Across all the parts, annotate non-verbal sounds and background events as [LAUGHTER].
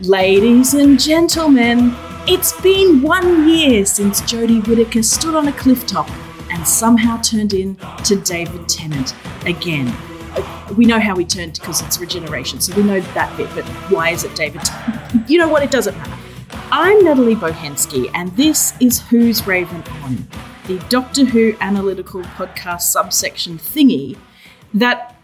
Ladies and gentlemen, it's been one year since Jodie Whittaker stood on a cliff top and somehow turned in to David Tennant again. Uh, We know how he turned because it's regeneration, so we know that bit, but why is it David? Tennant? [LAUGHS] You know what? It doesn't matter. I'm Natalie Bochenski, and this is Who's Raven On, the Doctor Who analytical podcast subsection thingy that,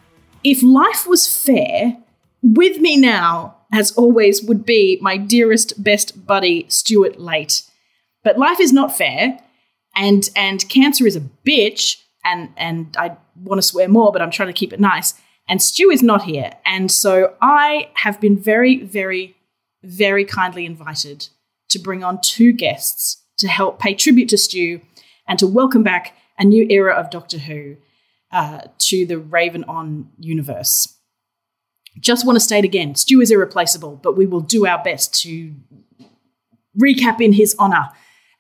if life was fair, with me now, as always, would be my dearest, best buddy, Stuart Layt. But life is not fair, and and cancer is a bitch, and and I want to swear more, but I'm trying to keep it nice. And Stu is not here, and so I have been very, very, very kindly invited to bring on two guests to help pay tribute to Stu and to welcome back a new era of Doctor Who uh, to the Raven On universe. Just want to state again Stu is irreplaceable, but we will do our best to recap in his honor.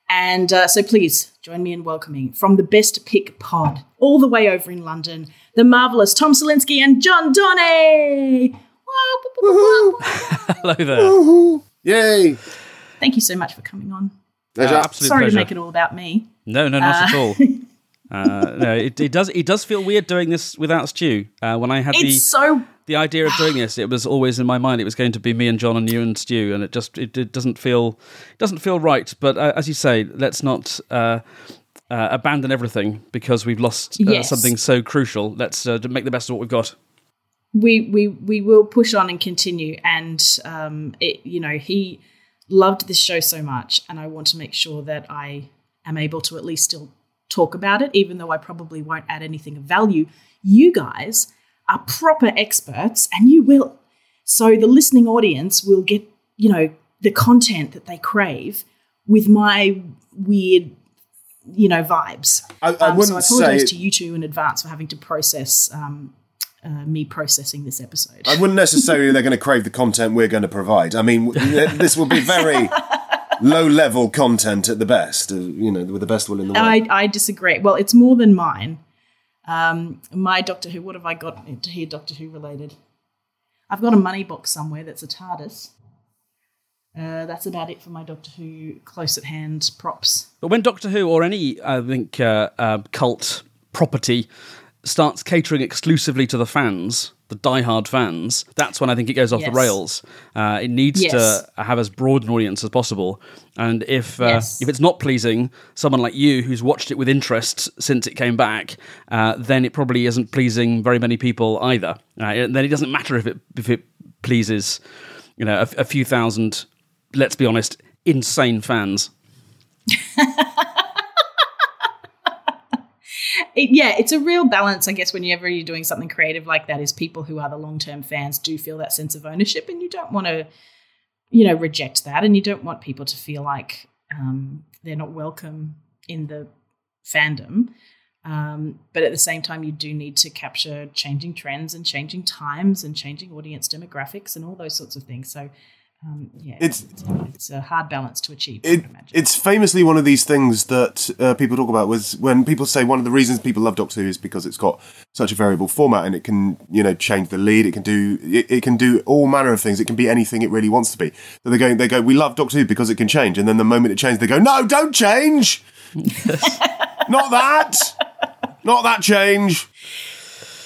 And uh, so please join me in welcoming from the Best Pick Pod, all the way over in London, the marvelous Tom Salinsky and John Dorney. Hello there. Yay! Thank you so much for coming on. Pleasure. Uh, absolute Sorry pleasure. to make it all about me. No, no, not at all. [LAUGHS] Uh, no, it, it does. It does feel weird doing this without Stu. Uh, when I had the so the idea of doing this, it was always in my mind. It was going to be me and John and you and Stu, and it just it, it doesn't feel it doesn't feel right. But uh, as you say, let's not uh, uh, abandon everything because we've lost uh, Yes. something so crucial. Let's uh, make the best of what we've got. we we we will push on and continue and um it you know he loved this show so much and i want to make sure that i am able to at least still talk about it even though i probably won't add anything of value you guys are proper experts and you will so the listening audience will get you know the content that they crave with my weird you know vibes I, I um, so I apologize say to you two in advance for having to process um, uh, me processing this episode. I wouldn't necessarily they're going to crave the content we're going to provide. I mean, this will be very [LAUGHS] low level content at the best. Uh, you know, with the best will in the world. I, I disagree. Well, it's more than mine. Um, my Doctor Who, what have I got to hear Doctor Who related? I've got a money box somewhere that's a TARDIS. Uh, that's about it for my Doctor Who close at hand props. But when Doctor Who or any, I think, uh, uh, cult property starts catering exclusively to the fans, the diehard fans, that's when I think it goes off the rails. Uh, it needs Yes. to have as broad an audience as possible. And if uh, Yes. if it's not pleasing someone like you who's watched it with interest since it came back, uh, then it probably isn't pleasing very many people either. Uh, and then it doesn't matter if it if it pleases, you know, a, a few thousand. Let's be honest, insane fans. [LAUGHS] It, yeah, it's a real balance, I guess, whenever you're doing something creative like that, is people who are the long term fans do feel that sense of ownership, and you don't want to, you know, reject that, and you don't want people to feel like um, they're not welcome in the fandom. Um, but at the same time, you do need to capture changing trends and changing times and changing audience demographics and all those sorts of things. So, um, yeah, It's- it's, it's a hard balance to achieve. It, it's famously one of these things that uh, people talk about was when people say one of the reasons people love Doctor Who is because it's got such a variable format and it can you know change the lead. It can do it, it can do all manner of things. It can be anything it really wants to be. So they go they go we love Doctor Who because it can change. And then the moment it changes they go no don't change. [LAUGHS] Not that. Not that change.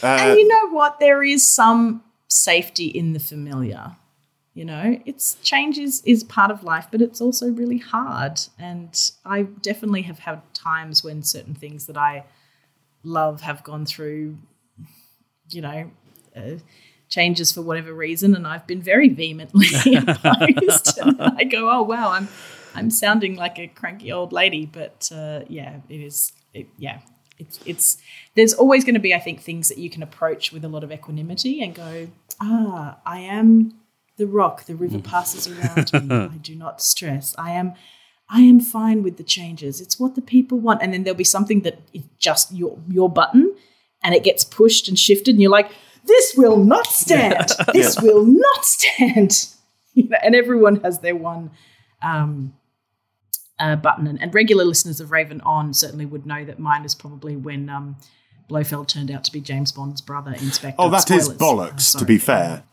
And you know what? There is some safety in the familiar. You know, it's change is, is part of life, but it's also really hard. And I definitely have had times when certain things that I love have gone through, you know, uh, changes for whatever reason, and I've been very vehemently [LAUGHS] [LAUGHS] opposed. [LAUGHS] and I go, oh wow, I'm I'm sounding like a cranky old lady, but uh, yeah, it is. It, yeah, it's it's. There's always going to be, I think, things that you can approach with a lot of equanimity and go, ah, I am the rock. The river passes [LAUGHS] around me. I do not stress. I am. I am fine with the changes. It's what the people want. And then there'll be something that is just your your button and it gets pushed and shifted and you're like, this will not stand. [LAUGHS] This will not stand. [LAUGHS] You know, and everyone has their one um, uh, button. And, and regular listeners of Raven On certainly would know that mine is probably when um, Blofeld turned out to be James Bond's brother, Inspector. oh that is Spoilers. bollocks Uh, to be fair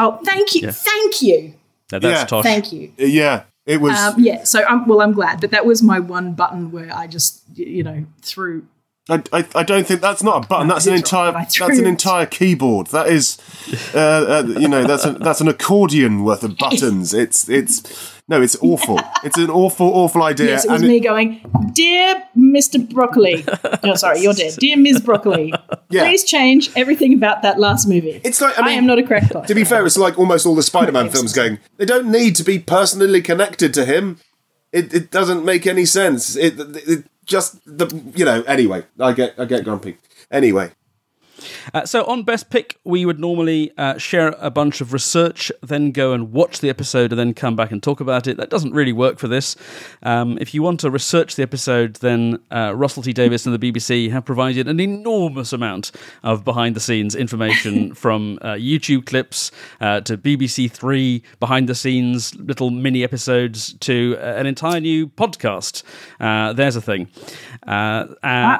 Oh, thank you. Thank you. No, that's Yeah. Tosh. Thank you. Yeah, it was. Um, yeah, so um, well, I'm glad, but that was my one button where I just, you know, threw. I, I, I don't think that's not a button. That's an entire that's an entire keyboard. That is, uh, uh, you know, that's a, that's an accordion worth of buttons. It's it's no, it's awful. It's an awful awful idea. Yes, it was and me going, Dear Mr. Broccoli. [LAUGHS] No, sorry, you're dead. Dear Ms. Broccoli, Yeah. please change everything about that last movie. It's like I, I, mean, am not a crackpot. To be fair, it's like almost all the Spider-Man films going. They don't need to be personally connected to him. It it doesn't make any sense. It, it, it just the you know. Anyway, I get I get grumpy. Anyway, Uh, so on Best Pick, we would normally uh, share a bunch of research, then go and watch the episode, and then come back and talk about it. That doesn't really work for this. Um, if you want to research the episode, then uh, Russell T Davies and the BBC have provided an enormous amount of behind-the-scenes information, [LAUGHS] from uh, YouTube clips uh, to BBC Three behind-the-scenes little mini episodes to uh, an entire new podcast. Uh, there's a thing.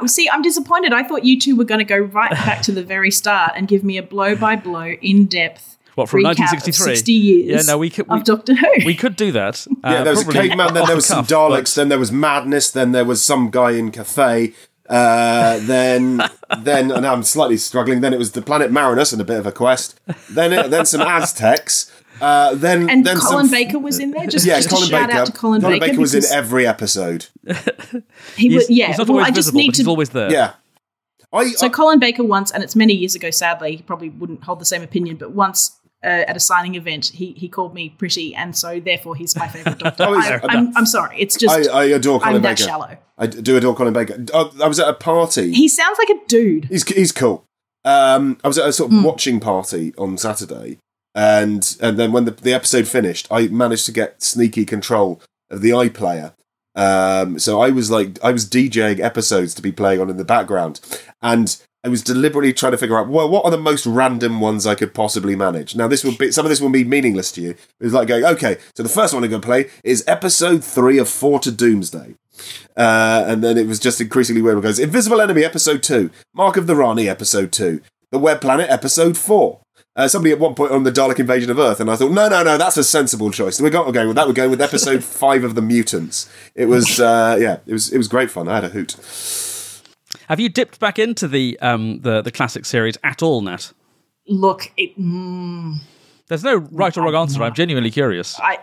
See, I'm disappointed. I thought you two were going to go right back [LAUGHS] to the very start and give me a blow by blow, in depth. What, from 1963? 60 years Yeah, no, we could- we- of Doctor Who. we could do that. [LAUGHS] yeah, Uh, there was a caveman. Then off there the was some cuff, Daleks. Then there was madness. Then there was some guy in Cathay. Uh, then [LAUGHS] then and I'm slightly struggling. Then it was the planet Marinus and a bit of a quest. Then it, then some Aztecs. Uh, then and then Colin some, Baker was in there. Just, Yeah, just Colin a shout Baker. out to Colin, Baker. Baker was in every episode. he was, yeah, he's not well, always I just visible, need but to he's always there. Yeah. I, So I- Colin Baker once, and it's many years ago. Sadly, he probably wouldn't hold the same opinion. But once uh, at a signing event, he he called me pretty, and so therefore he's my favorite [LAUGHS] Doctor. Oh, I, I'm, I'm sorry, it's just I, I adore Colin I'm that Baker. shallow. I do adore Colin Baker. Oh, I was at a party. He sounds like a dude. He's he's cool. Um, I was at a sort of watching party on Saturday, and and then when the, the episode finished, I managed to get sneaky control of the iPlayer. Um, so I was like, I was DJing episodes to be playing on in the background, and I was deliberately trying to figure out, well, what are the most random ones I could possibly manage? Now, this will be some of this will be meaningless to you. It was like going, okay, so the first one I'm going to play is episode three of Four to Doomsday. Uh, and then it was just increasingly weird. Goes Invisible Enemy, episode two. Mark of the Rani, episode two. The Web Planet, episode four. Uh, somebody at one point on the Dalek invasion of Earth, and I thought, no, no, no, that's a sensible choice. We got okay with that. We're going with episode [LAUGHS] five of the Mutants. It was, uh, yeah, it was, it was great fun. I had a hoot. Have you dipped back into the um the the classic series at all, Nat? Look, it, mm, There's no right or wrong answer. I'm genuinely curious. I,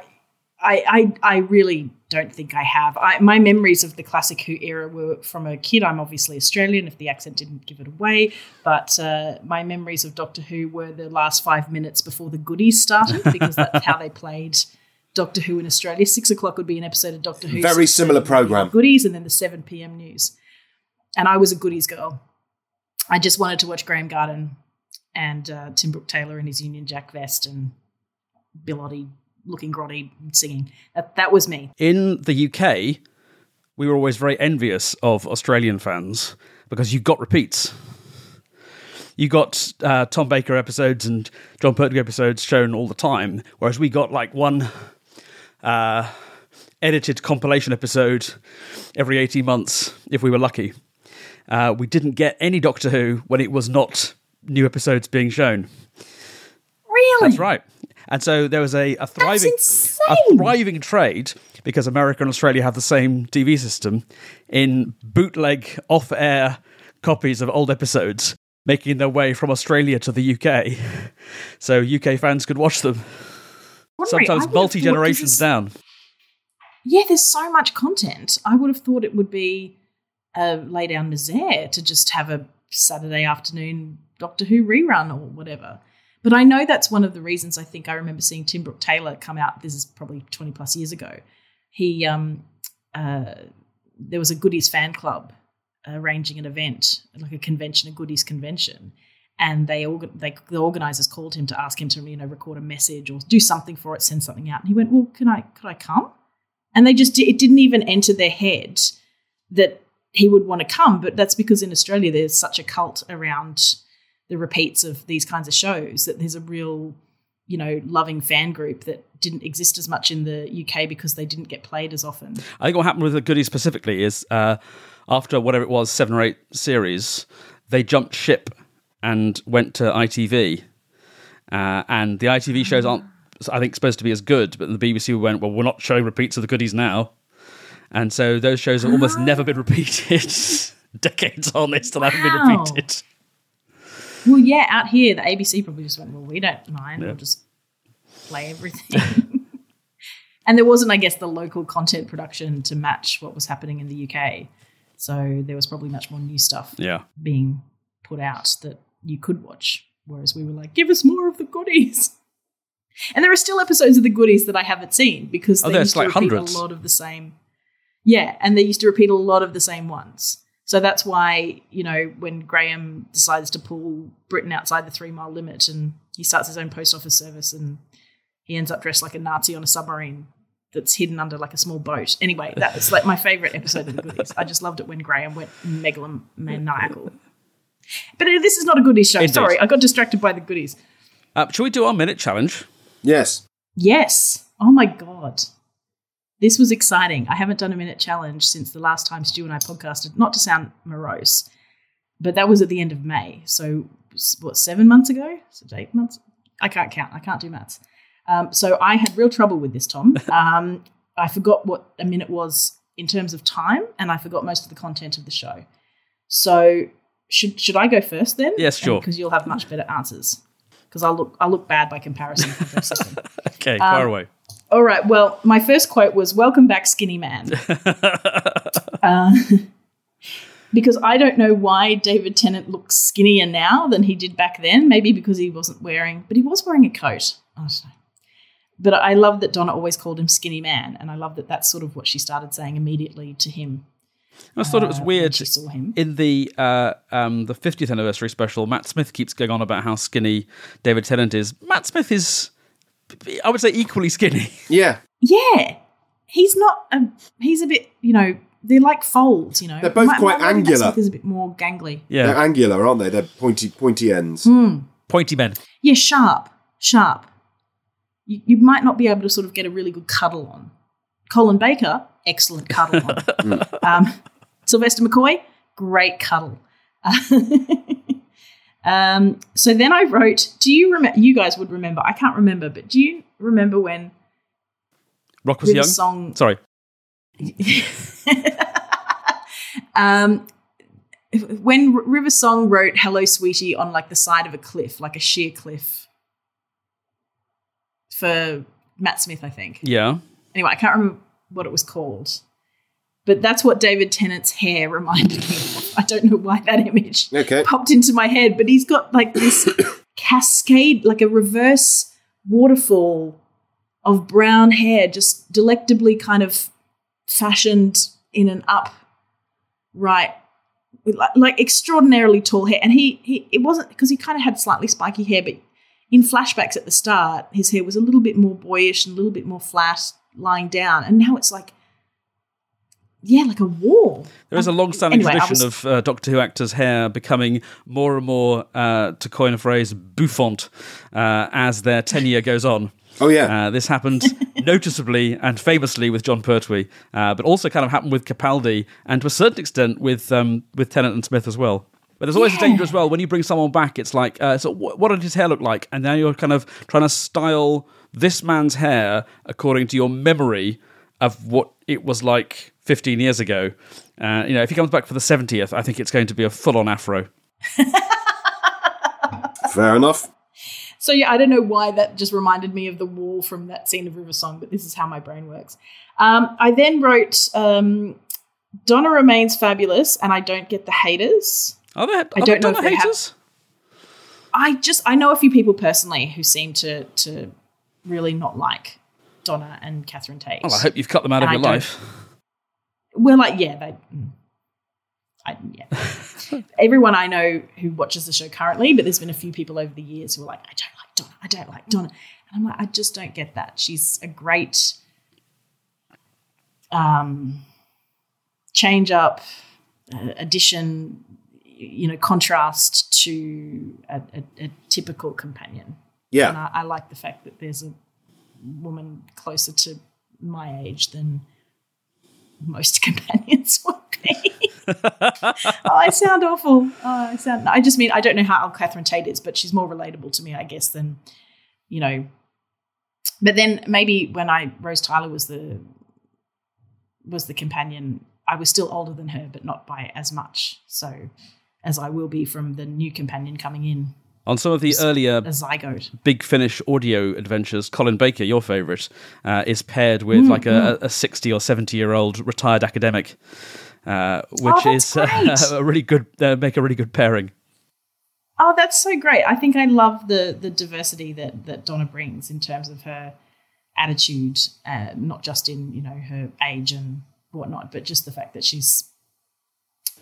I, I, I really don't think I have. I, my memories of the classic Who era were from a kid. I'm obviously Australian, if the accent didn't give it away. But uh, my memories of Doctor Who were the last five minutes before the goodies started, [LAUGHS] because that's how they played Doctor Who in Australia. Six o'clock would be an episode of Doctor Who. Very similar program. Goodies, and then the seven p.m. news. And I was a goodies girl. I just wanted to watch Graeme Garden and uh, Tim Brooke Taylor in his Union Jack vest and Bill Oddie looking grotty singing. That, that was me. In the UK, we were always very envious of Australian fans because you got repeats. You got uh, Tom Baker episodes and Jon Pertwee episodes shown all the time, whereas we got like one uh, edited compilation episode every 18 months if we were lucky. Uh, we didn't get any Doctor Who when it was not new episodes being shown. Really? That's right. And so there was a, a thriving a thriving trade because America and Australia have the same TV system in bootleg off-air copies of old episodes making their way from Australia to the UK. [LAUGHS] So UK fans could watch them. Sometimes multi generations is- down. Yeah, there's so much content. I would have thought it would be a lay down misère to just have a Saturday afternoon Doctor Who rerun or whatever. But I know that's one of the reasons I think I remember seeing Tim Brooke Taylor come out. This is probably 20 plus years ago. He, um, uh, there was a Goodies fan club arranging an event, like a convention, a Goodies convention. And they, they the organizers called him to ask him to you know record a message or do something for it, send something out. And he went, "Well, can I could I come?" And they just it didn't even enter their head that he would want to come. But that's because in Australia there's such a cult around the repeats of these kinds of shows that there's a real, you know, loving fan group that didn't exist as much in the UK because they didn't get played as often. I think what happened with the goodies specifically is uh, after whatever it was, seven or eight series, they jumped ship and went to ITV. Uh, and the ITV shows aren't I think supposed to be as good, but the BBC went, well, we're not showing repeats of the goodies now, and so those shows have almost never been [LAUGHS] repeated. Decades on, they still haven't been repeated. Well, yeah, out here, the ABC probably just went, well, we don't mind. We'll just play everything. [LAUGHS] and there wasn't, I guess, the local content production to match what was happening in the UK. So there was probably much more new stuff Yeah, being put out that you could watch. Whereas we were like, give us more of the goodies. [LAUGHS] And there are still episodes of the goodies that I haven't seen because Oh, they used to like repeat hundreds. a lot of the same. Yeah, and they used to repeat a lot of the same ones. So that's why, you know, when Graham decides to pull Britain outside the three mile limit and he starts his own post office service and he ends up dressed like a Nazi on a submarine that's hidden under like a small boat. Anyway, that was like my favorite episode of the goodies. I just loved it when Graham went megalomaniacal. But this is not a goodies show. Indeed. Sorry, I got distracted by the goodies. uh, shall we do our minute challenge? Yes. Yes. Oh my god. This was exciting. I haven't done a minute challenge since the last time Stu and I podcasted. Not to sound morose, but that was at the end of May. So what, seven months ago? So eight months? I can't count. I can't do maths. Um, so I had real trouble with this, Tom. [LAUGHS] Um, I forgot what a minute was in terms of time, and I forgot most of the content of the show. So should should I go first then? Yes, sure. Because you'll have much better answers. Because I'll look I'll look bad by comparison. if I go second. Okay, Um, fire away. All right. Well, my first quote was "Welcome back, skinny man," [LAUGHS] uh, [LAUGHS] because I don't know why David Tennant looks skinnier now than he did back then. Maybe because he wasn't wearing, but he was wearing a coat. I. But I love that Donna always called him skinny man, and I love that that's sort of what she started saying immediately to him. I thought it was uh, weird. she saw him. in the uh, um, the 50th anniversary special, Matt Smith keeps going on about how skinny David Tennant is. Matt Smith is, I would say, equally skinny. Yeah. Yeah, he's not. A, he's a bit. You know, they're like folds. You know, They're both My- quite my angular. Smith is a bit more gangly. Yeah, They're angular, aren't they? They're pointy, pointy ends. Hmm. pointy men. Yeah, sharp, sharp. You, you might not be able to sort of get a really good cuddle on. Colin Baker, excellent cuddle on. [LAUGHS] um, Sylvester McCoy, great cuddle. [LAUGHS] um, so then I wrote. Do you remember? You guys would remember. I can't remember, but do you remember when Rock was River young. Song? Sorry. [LAUGHS] um, when River Song wrote "Hello, Sweetie" on like the side of a cliff, like a sheer cliff, for Matt Smith, I think. Yeah. Anyway, I can't remember what it was called, but that's what David Tennant's hair reminded me of. I don't know why that image Okay. popped into my head, but he's got like this [COUGHS] cascade, like a reverse waterfall of brown hair, just delectably kind of fashioned in an upright, like, like extraordinarily tall hair. And he, he it wasn't because he kind of had slightly spiky hair, but in flashbacks at the start, his hair was a little bit more boyish and a little bit more flat lying down. And now it's like, yeah, like a wall. There is a long-standing Anyway, tradition was- of uh, Doctor Who actors' hair becoming more and more, uh, to coin a phrase, bouffant uh, as their tenure goes on. [LAUGHS] Oh yeah. Uh, this happened [LAUGHS] noticeably and famously with Jon Pertwee, uh, but also kind of happened with Capaldi and to a certain extent with um, with Tennant and Smith as well. But there's always a danger as well when you bring someone back. It's like, uh, so what did his hair look like? And now you're kind of trying to style this man's hair according to your memory of what it was like 15 years ago. Uh, you know, if he comes back for the 70th, I think it's going to be a full-on afro. [LAUGHS] Fair enough. So yeah, I don't know why that just reminded me of the wall from that scene of River Song, but this is how my brain works. Um, I then wrote um, Donna remains fabulous, and I don't get the haters. Are there, are I don't know if Donna they have- haters? I just I know a few people personally who seem to to really not like Donna and Catherine Tate. Well, I hope you've cut them out of And your I don't- life. Well, like yeah, they. mm. I, yeah. [LAUGHS] Everyone I know who watches the show currently, but there's been a few people over the years who are like, I don't like Donna. I don't like Donna, and I'm like, I just don't get that. She's a great um, change up, uh, addition, you know, contrast to a, a, a typical companion. And Yeah. I, I like the fact that there's a woman closer to my age than most [LAUGHS] companions would be. [LAUGHS] oh, I sound awful. Oh, I sound. I just mean I don't know how Catherine Tate is, but she's more relatable to me, I guess, than you know but then maybe when I Rose Tyler was the was the companion, I was still older than her, but not by as much. So as I will be from the new companion coming in, On some of the earlier. Big Finish audio adventures, Colin Baker, your favourite, uh, is paired with Mm, like a, a 60 or 70 year old retired academic, uh, which Oh, is uh, [LAUGHS] a really good, uh, make a really good pairing. Oh, that's so great. I think I love the the diversity that that Donna brings in terms of her attitude, uh, not just in you know her age and whatnot, but just the fact that she's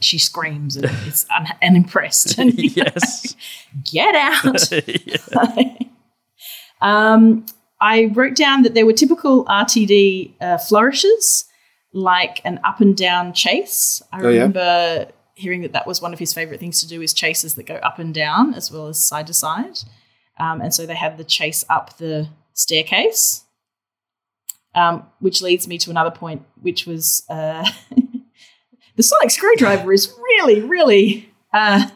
she screams and is un- unimpressed and [LAUGHS] you know, yes. get out. [LAUGHS] [LAUGHS] um, I wrote down that there were typical RTD uh, flourishes, like an up and down chase. I Oh, yeah? remember hearing that that was one of his favorite things to do is chases that go up and down as well as side to side. Um, and so they had the chase up the staircase, um, which leads me to another point, which was uh, the sonic screwdriver is really, really uh,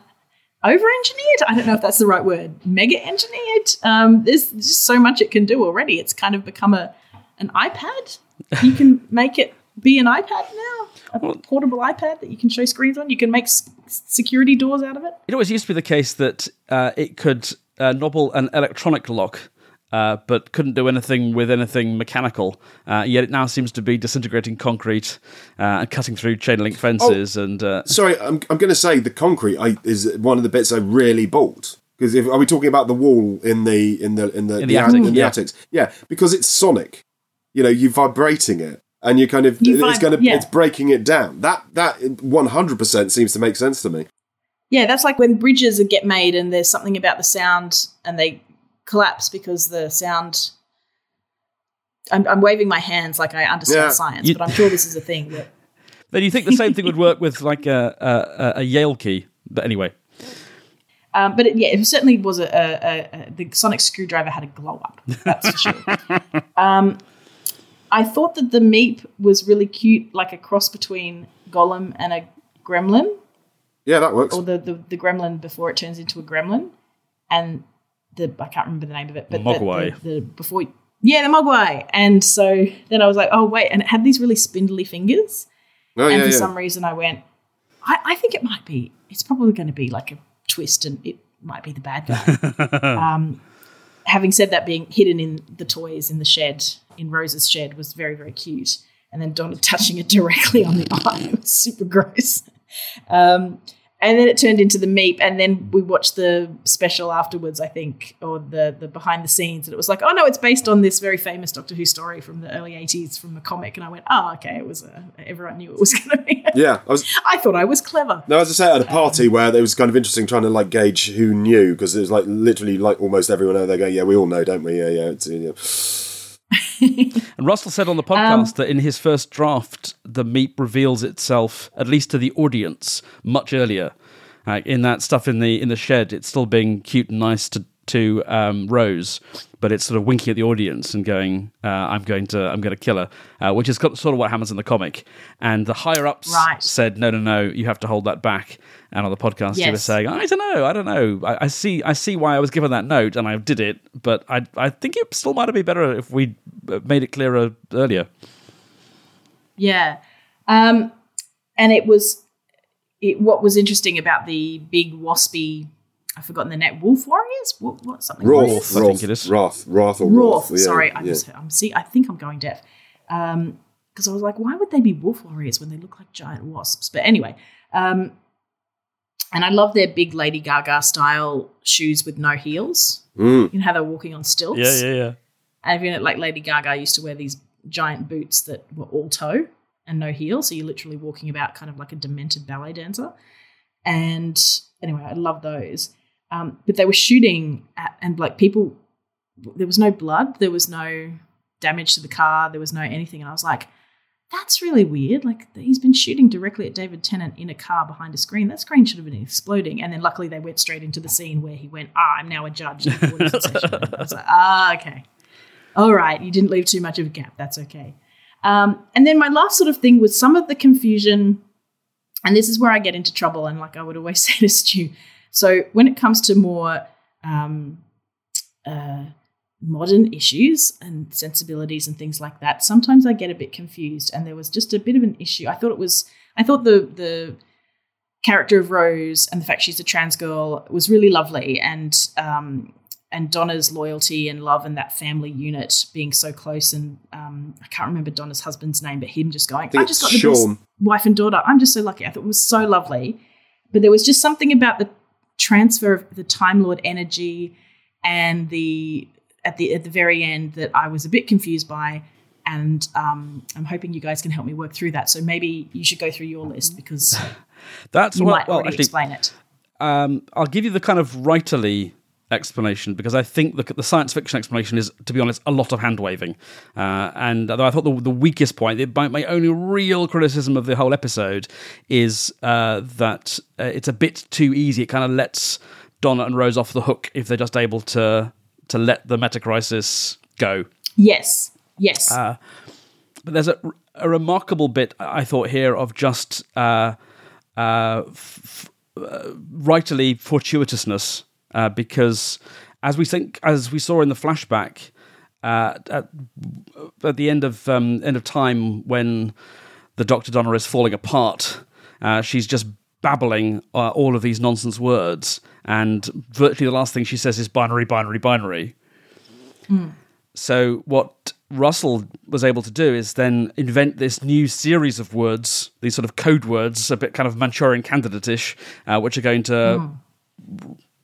over engineered. I don't know if that's the right word. Mega engineered. Um, there's just so much it can do already. It's kind of become a an iPad. You can [LAUGHS] make it be an iPad now, a portable iPad that you can show screens on. You can make s- security doors out of it. It always used to be the case that uh, it could uh, nobble an electronic lock, uh, but couldn't do anything with anything mechanical. Uh, yet it now seems to be disintegrating concrete uh, and cutting through chain link fences. Oh. And uh, Sorry, I'm, I'm going to say the concrete I, is one of the bits I really bought. Because if are we talking about the wall in the in the in the, In the the attic, attic, in the yeah. attics? Yeah, because it's sonic. You know, you're vibrating it, and you're kind of You it's going to yeah. it's breaking it down. That that 100 percent seems to make sense to me. Yeah, that's like when bridges get made and there's something about the sound and they collapse because the sound. I'm, I'm waving my hands like I understand Yeah. science, You- but I'm sure this is a thing. That, [LAUGHS] then you think the same thing would work with like a, a, a Yale key. But anyway, um, but it, yeah, it certainly was a, a, a, a the sonic screwdriver had a glow up. That's for sure. [LAUGHS] um, I thought that the Meep was really cute, like a cross between Gollum and a Gremlin. Yeah, that works. or the, the, the gremlin before it turns into a gremlin, and the I can't remember the name of it, but the- Mogwai. The, the, before yeah the mogwai, and so then I was like, oh wait, and it had these really spindly fingers, oh and yeah, for yeah. some reason I went, I, I think it might be, it's probably going to be like a twist, and it might be the bad guy. [LAUGHS] um, having said that, being hidden in the toys in the shed in Rose's shed was very very cute, and then Donna [LAUGHS] touching it directly on the eye was super gross. Um, and then it turned into the Meep, and then we watched the special afterwards, I think, or the the behind the scenes, and it was like, oh no, it's based on this very famous Doctor Who story from the early '80s from a comic, and I went, oh okay, it was. A, everyone knew it was [LAUGHS] going to be. yeah, I was. I thought I was clever. No, as I say, at a party where it was kind of interesting trying to like gauge who knew because it was like literally like almost everyone out there going, yeah, we all know, don't we? Yeah, yeah. It's, yeah. [LAUGHS] And Russell said on the podcast that in his first draft, the meep reveals itself, at least to the audience, much earlier. Uh, in that stuff in the in the shed, it's still being cute and nice to to um, Rose, but it's sort of winking at the audience and going, uh, "I'm going to I'm going to kill her," uh, which is sort of what happens in the comic. And the higher ups Right. said, "No, no, no, you have to hold that back." And on the podcast, he was Yes. saying, "I don't know, I don't know. I, I see, I see why I was given that note, and I did it, but I I think it still might have been better if we made it clearer earlier." Yeah. Um, and it was it, what was interesting about the big waspy, I've forgotten the name, Wolf Warriors? What, what something? Roth, Warriors? I think it is. Wrath, Wrath, or Roth. Roth. yeah, Sorry, I yeah. just I'm see. I think I'm going deaf. Um, because I was like, why would they be wolf warriors when they look like giant wasps? But anyway, um, and I love their big Lady Gaga style shoes with no heels. Mm. You know how they're walking on stilts. Yeah, yeah, yeah. And you know, like Lady Gaga used to wear these giant boots that were all toe and no heel, so you're literally walking about kind of like a demented ballet dancer. And anyway, I love those. Um, but they were shooting at, and like people, there was no blood, there was no damage to the car, there was no anything, and I was like, that's really weird. Like he's been shooting directly at David Tennant in a car behind a screen. That screen should have been exploding. And then luckily they went straight into the scene where he went, "Ah, I'm now a judge." in the audio session." And I was like, "Ah, okay, all right. You didn't leave too much of a gap. That's okay." Um, and then my last sort of thing was some of the confusion, and this is where I get into trouble. And like I would always [LAUGHS] say to Stu, so when it comes to more um, uh, modern issues and sensibilities and things like that, sometimes I get a bit confused. And there was just a bit of an issue. I thought it was, I thought the the character of Rose and the fact she's a trans girl was really lovely, and um, and Donna's loyalty and love and that family unit being so close. And um, I can't remember Donna's husband's name, but him just going, I, I just got the Shaun. best wife and daughter. I'm just so lucky. I thought it was so lovely. But there was just something about the transfer of the Time Lord energy and the at the at the very end that I was a bit confused by. And um, I'm hoping you guys can help me work through that. So maybe you should go through your list because that's you well, might already actually, explain it. Um, I'll give you the kind of writerly explanation because I think the, the science fiction explanation is, to be honest, a lot of hand waving. Uh, and I thought the, the weakest point, my, my, only real criticism of the whole episode is uh, that uh, it's a bit too easy. It kind of lets Donna and Rose off the hook if they're just able to to let the meta crisis go. Yes, yes. Uh, but there's a, a, remarkable bit I thought here of just uh, uh, f- rightly fortuitousness uh, because as we think, as we saw in the flashback, uh, at, at, the end of um, end of time when the Doctor Donna is falling apart, uh, she's just babbling uh, all of these nonsense words, and virtually the last thing she says is binary, binary, binary. Mm. So what Russell was able to do is then invent this new series of words, these sort of code words, a bit kind of Manchurian candidate-ish, uh, which are going to mm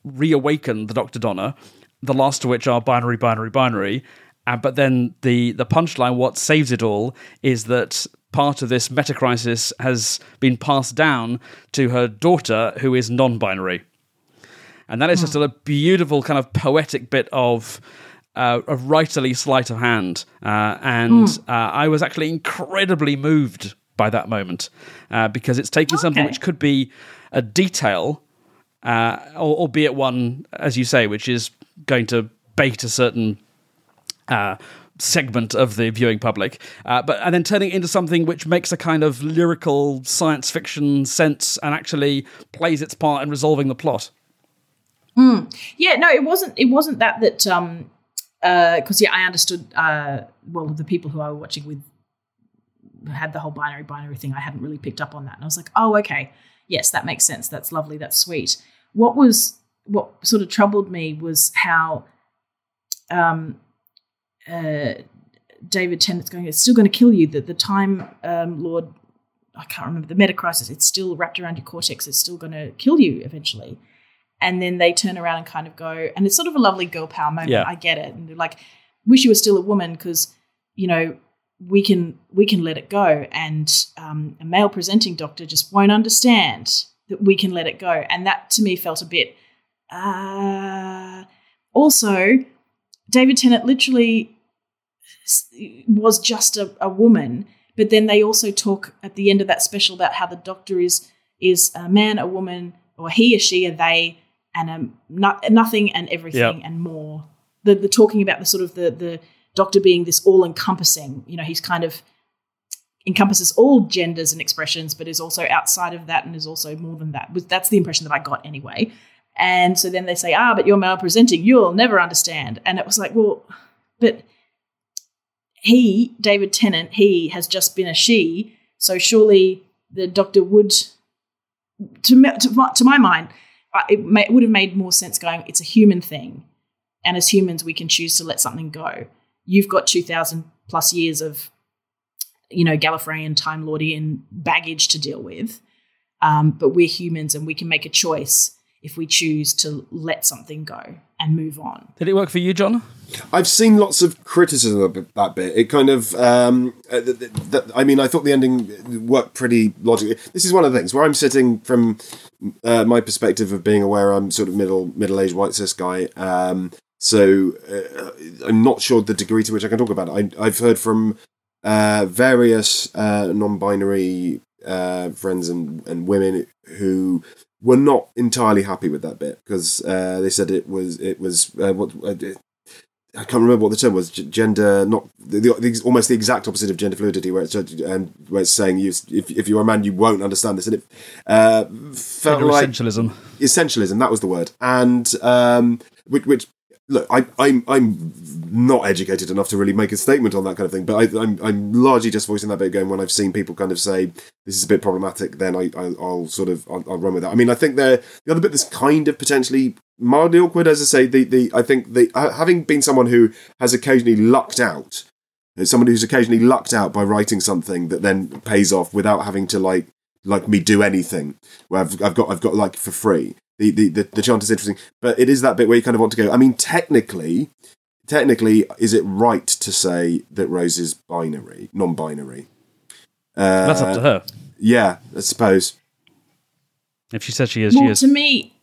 reawaken the Doctor Donna, the last of which are binary, binary, binary. Uh, but then the the punchline, what saves it all, is that part of this meta crisis has been passed down to her daughter, who is non-binary, and that is just hmm. a beautiful kind of poetic bit of. Uh, a writerly sleight of hand, uh, and mm. I was actually incredibly moved by that moment uh, because it's taking okay. something which could be a detail uh, albeit one, as you say, which is going to bait a certain uh, segment of the viewing public, uh, but and then turning it into something which makes a kind of lyrical science fiction sense and actually plays its part in resolving the plot. Mm. Yeah, no, it wasn't. It wasn't that that um because uh, yeah, I understood. Uh, well, the people who I was watching with had the whole binary binary thing. I hadn't really picked up on that, and I was like, oh, okay yes, that makes sense. That's lovely. That's sweet. What was what sort of troubled me was how um, uh, David Tennant's going. It's still going to kill you. That the time um, Lord, I can't remember the meta crisis. It's still wrapped around your cortex. It's still going to kill you eventually. And then they turn around and kind of go, and it's sort of a lovely girl power moment. Yeah. I get it. And they're like, wish you were still a woman because you know we can we can let it go. And um, a male presenting doctor just won't understand that we can let it go. And that to me felt a bit uh, also david tennant literally was just a, a, woman but then they also talk at the end of that special about how the doctor is is a man a woman or he or she or they and a, no, nothing and everything yep. and more. The, the talking about the sort of the the Doctor being this all encompassing, you know, he's kind of encompasses all genders and expressions, but is also outside of that and is also more than that. That's the impression that I got anyway. And so then they say, ah, but you're male presenting, you'll never understand. And it was like, well, but he, David Tennant, he has just been a she, so surely the doctor would, to, to, to my mind, it, may, it would have made more sense going, it's a human thing. And as humans, we can choose to let something go you've got 2000 plus years of you know Gallifreyan Time Lordian baggage to deal with um, but we're humans and we can make a choice if we choose to let something go and move on. Did it work for you, John? I've seen lots of criticism of that bit. It kind of, um, uh, th- th- th- I mean, I thought the ending worked pretty logically. This is one of the things where I'm sitting from uh, my perspective of being aware I'm sort of middle middle aged white cis guy. Um, so uh, I'm not sure the degree to which I can talk about it. I, have heard from uh, various uh, non-binary uh, friends and, and women who were not entirely happy with that bit because uh, they said it was it was uh, what I can't remember what the term was. Gender, not the, the, almost the exact opposite of gender fluidity, where it's and where it's saying you if if you're a man you won't understand this, and it uh, felt like essentialism. Essentialism, that was the word, and um, which, which look, I, I'm I'm not educated enough to really make a statement on that kind of thing, but I, I'm I'm largely just voicing that bit going when I've seen people kind of say this is a bit problematic, then I, I will sort of I'll, I'll, run with that. I mean, I think the the other bit that's kind of potentially mildly awkward, as I say, the the I think the having been someone who has occasionally lucked out, someone who's occasionally lucked out by writing something that then pays off without having to like like me do anything where I've, I've got I've got like for free the, the, the, the chant is interesting, but it is that bit where you kind of want to go. I mean, technically, technically, is it right to say that Rose is binary, non-binary? Uh, That's up to her. Yeah, I suppose. If she says she is, well, she is. To me,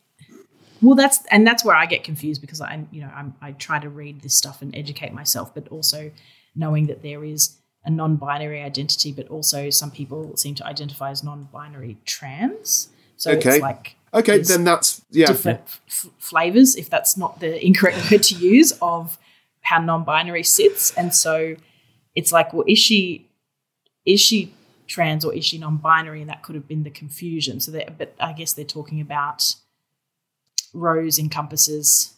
well, that's and that's where I get confused because I, you know, I'm, I try to read this stuff and educate myself, but also knowing that there is a non-binary identity, but also some people seem to identify as non-binary trans. So okay. it's like Okay, then that's yeah. Different f- flavors, if that's not the [LAUGHS] incorrect word to use, of how non-binary sits, and so it's like, well, is she is she trans or is she non-binary? And that could have been the confusion. So, that, but I guess they're talking about Rose encompasses.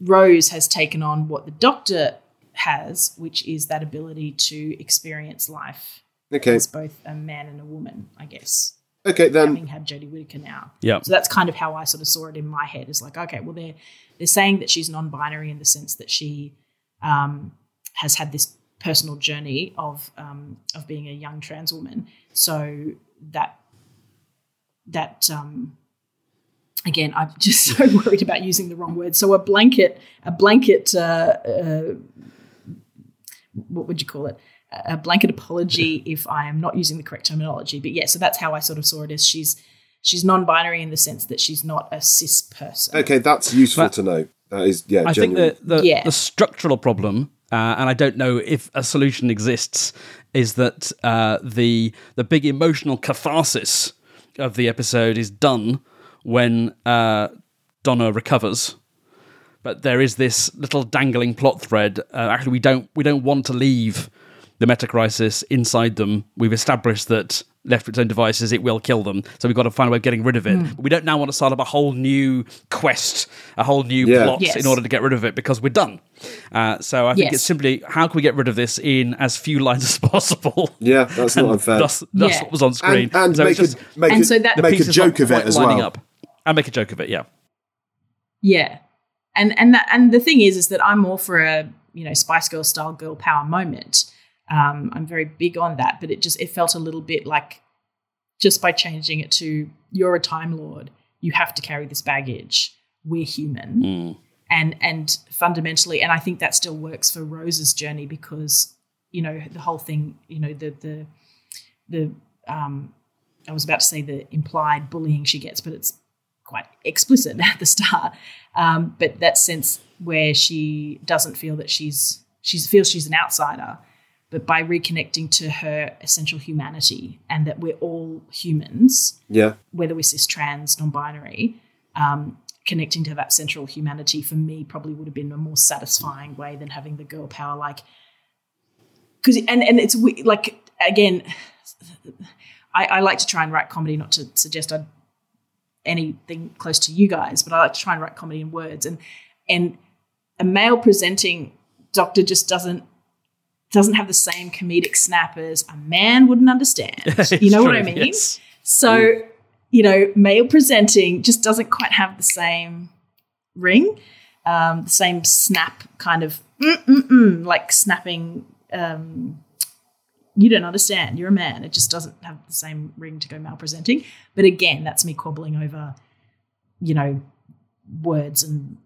Rose has taken on what the Doctor has, which is that ability to experience life okay. as both a man and a woman, I guess. Okay, then having had Jodie Whittaker now. Yeah. So that's kind of how I sort of saw it in my head. Is like, okay, well they're they're saying that she's non-binary in the sense that she um, has had this personal journey of um, of being a young trans woman. So that that um, again, I'm just [LAUGHS] so worried about using the wrong word. So a blanket, a blanket, uh, uh, what would you call it? a blanket apology if I am not using the correct terminology. But yeah, so that's how I sort of saw it as she's she's non-binary in the sense that she's not a cis person. Okay, that's useful but to know. That is, yeah. I genuine. think the the, yeah. the structural problem, uh, and I don't know if a solution exists, is that uh, the the big emotional catharsis of the episode is done when uh, Donna recovers. But there is this little dangling plot thread. Uh, actually, we don't we don't want to leave the meta crisis inside them. We've established that left to its own devices, it will kill them. So we've got to find a way of getting rid of it. Mm. We don't now want to start up a whole new quest, a whole new yeah. plot yes. in order to get rid of it because we're done. Uh, so I think yes. it's simply how can we get rid of this in as few lines as [LAUGHS] possible? Yeah, that's not unfair. That's, that's yeah. what was on screen. And, and so make, just, a, make, and a, so that, make a joke of it as well. Up. And make a joke of it, yeah. Yeah. And and that and the thing is is that I'm all for a you know Spice Girl style girl power moment um, I'm very big on that, but it just it felt a little bit like just by changing it to you're a time lord, you have to carry this baggage. We're human, mm. and and fundamentally, and I think that still works for Rose's journey because you know the whole thing, you know the the the um, I was about to say the implied bullying she gets, but it's quite explicit [LAUGHS] at the start. Um, but that sense where she doesn't feel that she's she feels she's an outsider but by reconnecting to her essential humanity and that we're all humans, yeah, whether we're cis, trans, non-binary, um, connecting to that central humanity for me probably would have been a more satisfying way than having the girl power like because and and it's like again I, I, like to try and write comedy not to suggest i anything close to you guys but i like to try and write comedy in words and and a male presenting doctor just doesn't doesn't have the same comedic snap as a man wouldn't understand. [LAUGHS] you know true, what I mean? Yes. So, you know, male presenting just doesn't quite have the same ring, um, the same snap kind of like snapping. Um, you don't understand. You're a man. It just doesn't have the same ring to go male presenting. But again, that's me quibbling over, you know, words and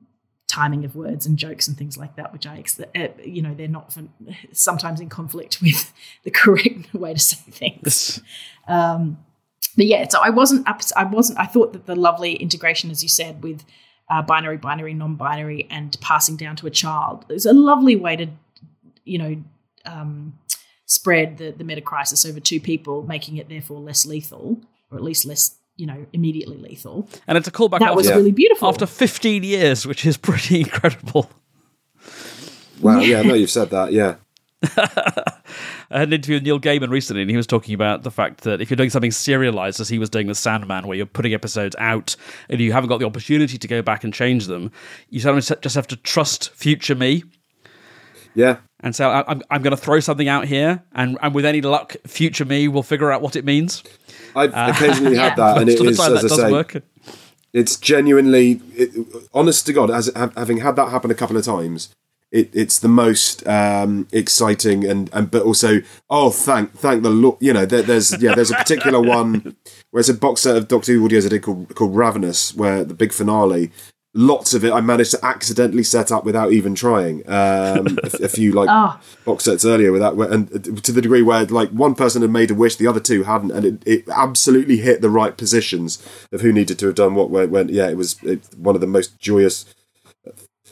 timing of words and jokes and things like that, which I, uh, you know, they're not sometimes in conflict [LAUGHS] with the correct way to say things. Um, but yeah, so I wasn't up. I wasn't. I thought that the lovely integration, as you said, with uh, binary, binary, non-binary, and passing down to a child is a lovely way to, you know, um, spread the the meta crisis over two people, making it therefore less lethal, or at least less you know, immediately lethal. And it's a callback. That after, was really beautiful. After 15 years, which is pretty [LAUGHS] incredible. Wow. Yeah. yeah know you've said that. Yeah. [LAUGHS] I had an interview with Neil Gaiman recently, and he was talking about the fact that if you're doing something serialized, as he was doing the Sandman, where you're putting episodes out and you haven't got the opportunity to go back and change them, you sometimes just have to trust future me. Yeah. And so I- I'm, I'm going to throw something out here, and, and with any luck, future me will figure out what it means. I've occasionally had [LAUGHS] that, and [LAUGHS] Most it of the is, as I say, work. it's genuinely, it, honest to God, as having had that happen a couple of times, it, it's the most um, exciting and, and but also oh thank thank the Lord you know there, there's yeah there's a particular [LAUGHS] one where it's a box set of Doctor Who audios I did called called Ravenous where the big finale lots of it I managed to accidentally set up without even trying um, a, a few like [LAUGHS] Oh. box sets earlier with that and uh, to the degree where like one person had made a wish the other two hadn't and it, it absolutely hit the right positions of who needed to have done what when, when yeah it was it, one of the most joyous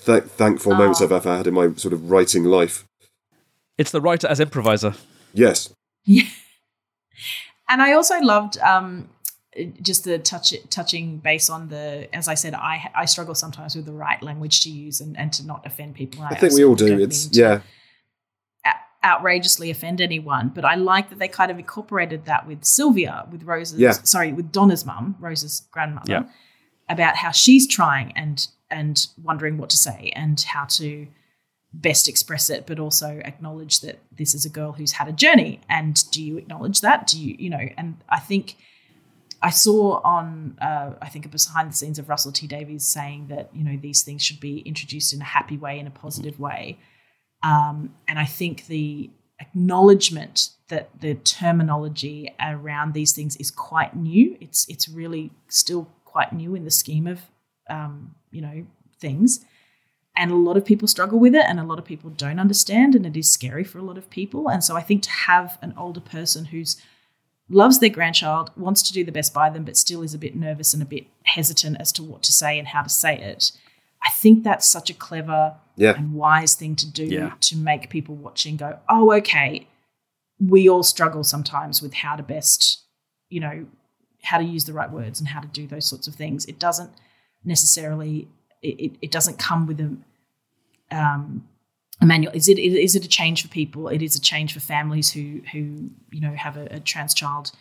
th- thankful moments I've ever had in my sort of writing life It's the writer as improviser. yes Yeah. [LAUGHS] And I also loved um, just the touch touching base on the. As I said, I I struggle sometimes with the right language to use and, and to not offend people. I think we all do it's yeah o- outrageously offend anyone, but I like that they kind of incorporated that with Sylvia, with Rose's, Yeah. sorry, with Donna's mum, Rose's grandmother, Yeah. about how she's trying and and wondering what to say and how to best express it, but also acknowledge that this is a girl who's had a journey. And do you acknowledge that? Do you, you know? And I think I saw on, uh, I think behind the scenes of Russell T Davies saying that you know these things should be introduced in a happy way, in a positive way. Um, and I think the acknowledgement that the terminology around these things is quite new. It's it's really still quite new in the scheme of um, you know things, and a lot of people struggle with it, and a lot of people don't understand, and it is scary for a lot of people. And so I think to have an older person who's loves their grandchild, wants to do the best by them, but still is a bit nervous and a bit hesitant as to what to say and how to say it. I think that's such a clever Yeah. and wise thing to do Yeah. to make people watching go, oh, okay, we all struggle sometimes with how to best, you know, how to use the right words and how to do those sorts of things. It doesn't necessarily, it, it, it doesn't come with a, um, a manual. Is it, is it a change for people? It is a change for families who, who you know, have a, a trans child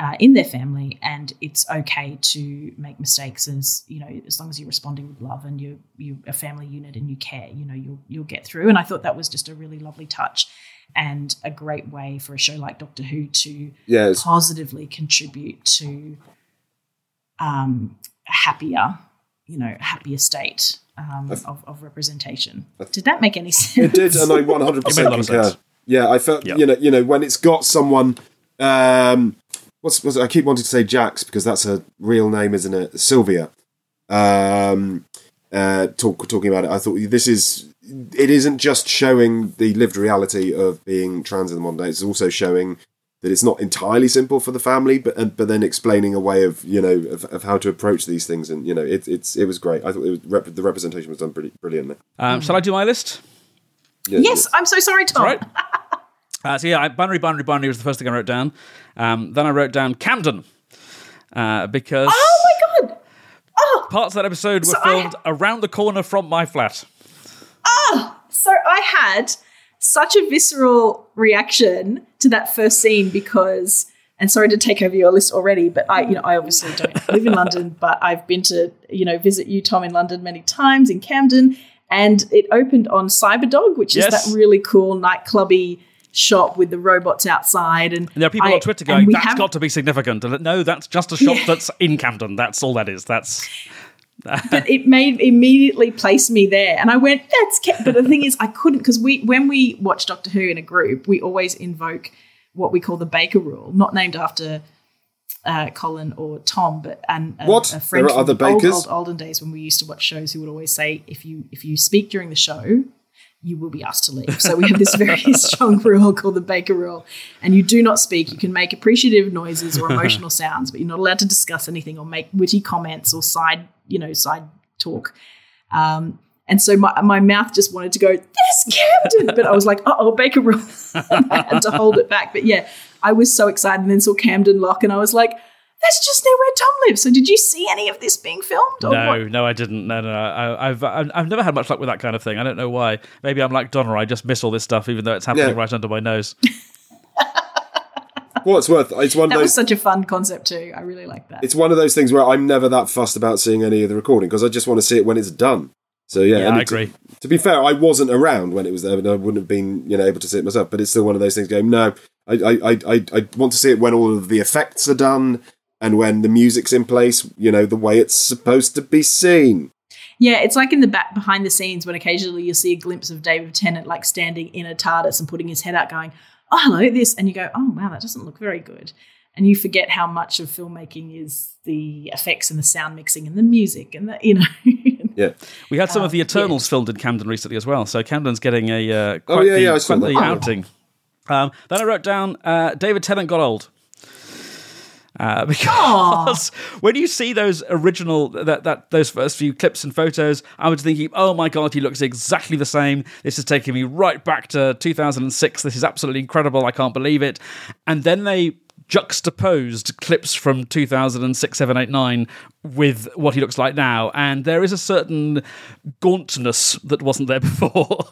uh, in their family, and it's okay to make mistakes as you know, as long as you're responding with love and you you a family unit and you care, you know, you'll you'll get through. And I thought that was just a really lovely touch and a great way for a show like Doctor Who to it's, positively contribute to um, a happier, you know, happier state um, of, of representation. Did that make any sense? It did, and I [LAUGHS] one hundred It made a lot percent of concur. Yeah, I felt Yeah. you know you know when it's got someone. Um, what's, what's I keep wanting to say Jax because that's her real name, isn't it? Sylvia. Um, uh, talk, talking about it, I thought this is. It isn't just showing the lived reality of being trans in the modern day. It's also showing that it's not entirely simple for the family, but and, but then explaining a way of you know of, of how to approach these things, and you know it, it's it was great. I thought it was, rep, the representation was done pretty brilliantly. Um, Shall I do my list? Yeah, yes, I'm so sorry, Tom. Right. Uh, so yeah, I- binary, binary, binary was the first thing I wrote down. Um, then I wrote down Camden uh, because Oh my god! Oh, parts of that episode were So I- filmed around the corner from my flat. so I had such a visceral reaction to that first scene because, and sorry to take over your list already, but I, you know, I obviously don't [LAUGHS] live in London, but I've been to, you know, visit you, Tom, in London many times in Camden, and it opened on Cyberdog, which is that really cool nightclubby shop with the robots outside. And And there are people I- on Twitter going, "That's have- got to be significant." And no, that's just a shop [LAUGHS] Yeah. that's in Camden. That's all that is. That's but it made immediately place me there and i went that's Ca-. but the thing is i couldn't because we when we watch doctor who in a group we always invoke what we call the baker rule not named after uh, Colin or Tom, but and a, What? a friend There are other the old, bakers? old olden days when we used to watch shows who would always say, if you if you speak during the show, you will be asked to leave. So we have this very [LAUGHS] strong rule called the Baker Rule, and you do not speak. You can make appreciative noises or emotional [LAUGHS] sounds, but you're not allowed to discuss anything or make witty comments or side you know side talk. Um, and so my, my mouth just wanted to go, this Camden. But I was like, oh, Baker Rule. and [LAUGHS] I had to hold it back. But yeah, I was so excited and then saw Camden Lock and I was like, that's just near where Tom lives. So did you see any of this being filmed? Or no, what? no, I didn't. No, no, no. I, I've I've I've never had much luck with that kind of thing. I don't know why. Maybe I'm like Donna. I just miss all this stuff, even though it's happening Yeah. right under my nose. [LAUGHS] what's worth? It's one of That was such a fun concept too. I really like that. It's one of those things where I'm never that fussed about seeing any of the recording because I just want to see it when it's done. So yeah, Yeah, I agree. To, be fair, I wasn't around when it was there, and I wouldn't have been you know able to see it myself. But it's still one of those things. Going no, I I, I I I want to see it when all of the effects are done and when the music's in place. You know the way it's supposed to be seen. Yeah, it's like in the back behind the scenes when occasionally you'll see a glimpse of David Tennant like standing in a TARDIS and putting his head out, going, "Oh, hello, this," and you go, "Oh, wow, that doesn't look very good," and you forget how much of filmmaking is the effects and the sound mixing and the music and the you know. [LAUGHS] Yeah. We had some of the Eternals filmed in Camden recently as well, so Camden's getting a uh, quite Oh, yeah, the, yeah, I saw quite the that. outing. Um, then I wrote down uh, David Tennant got old. Uh, [LAUGHS] because when you see those original that, that those first few clips and photos, I was thinking, oh my god, he looks exactly the same. This is taking me right back to 2006. This is absolutely incredible. I can't believe it. And then they juxtaposed clips from 2006, 7, 8, 9 with what he looks like now, and there is a certain gauntness that wasn't there [LAUGHS] before.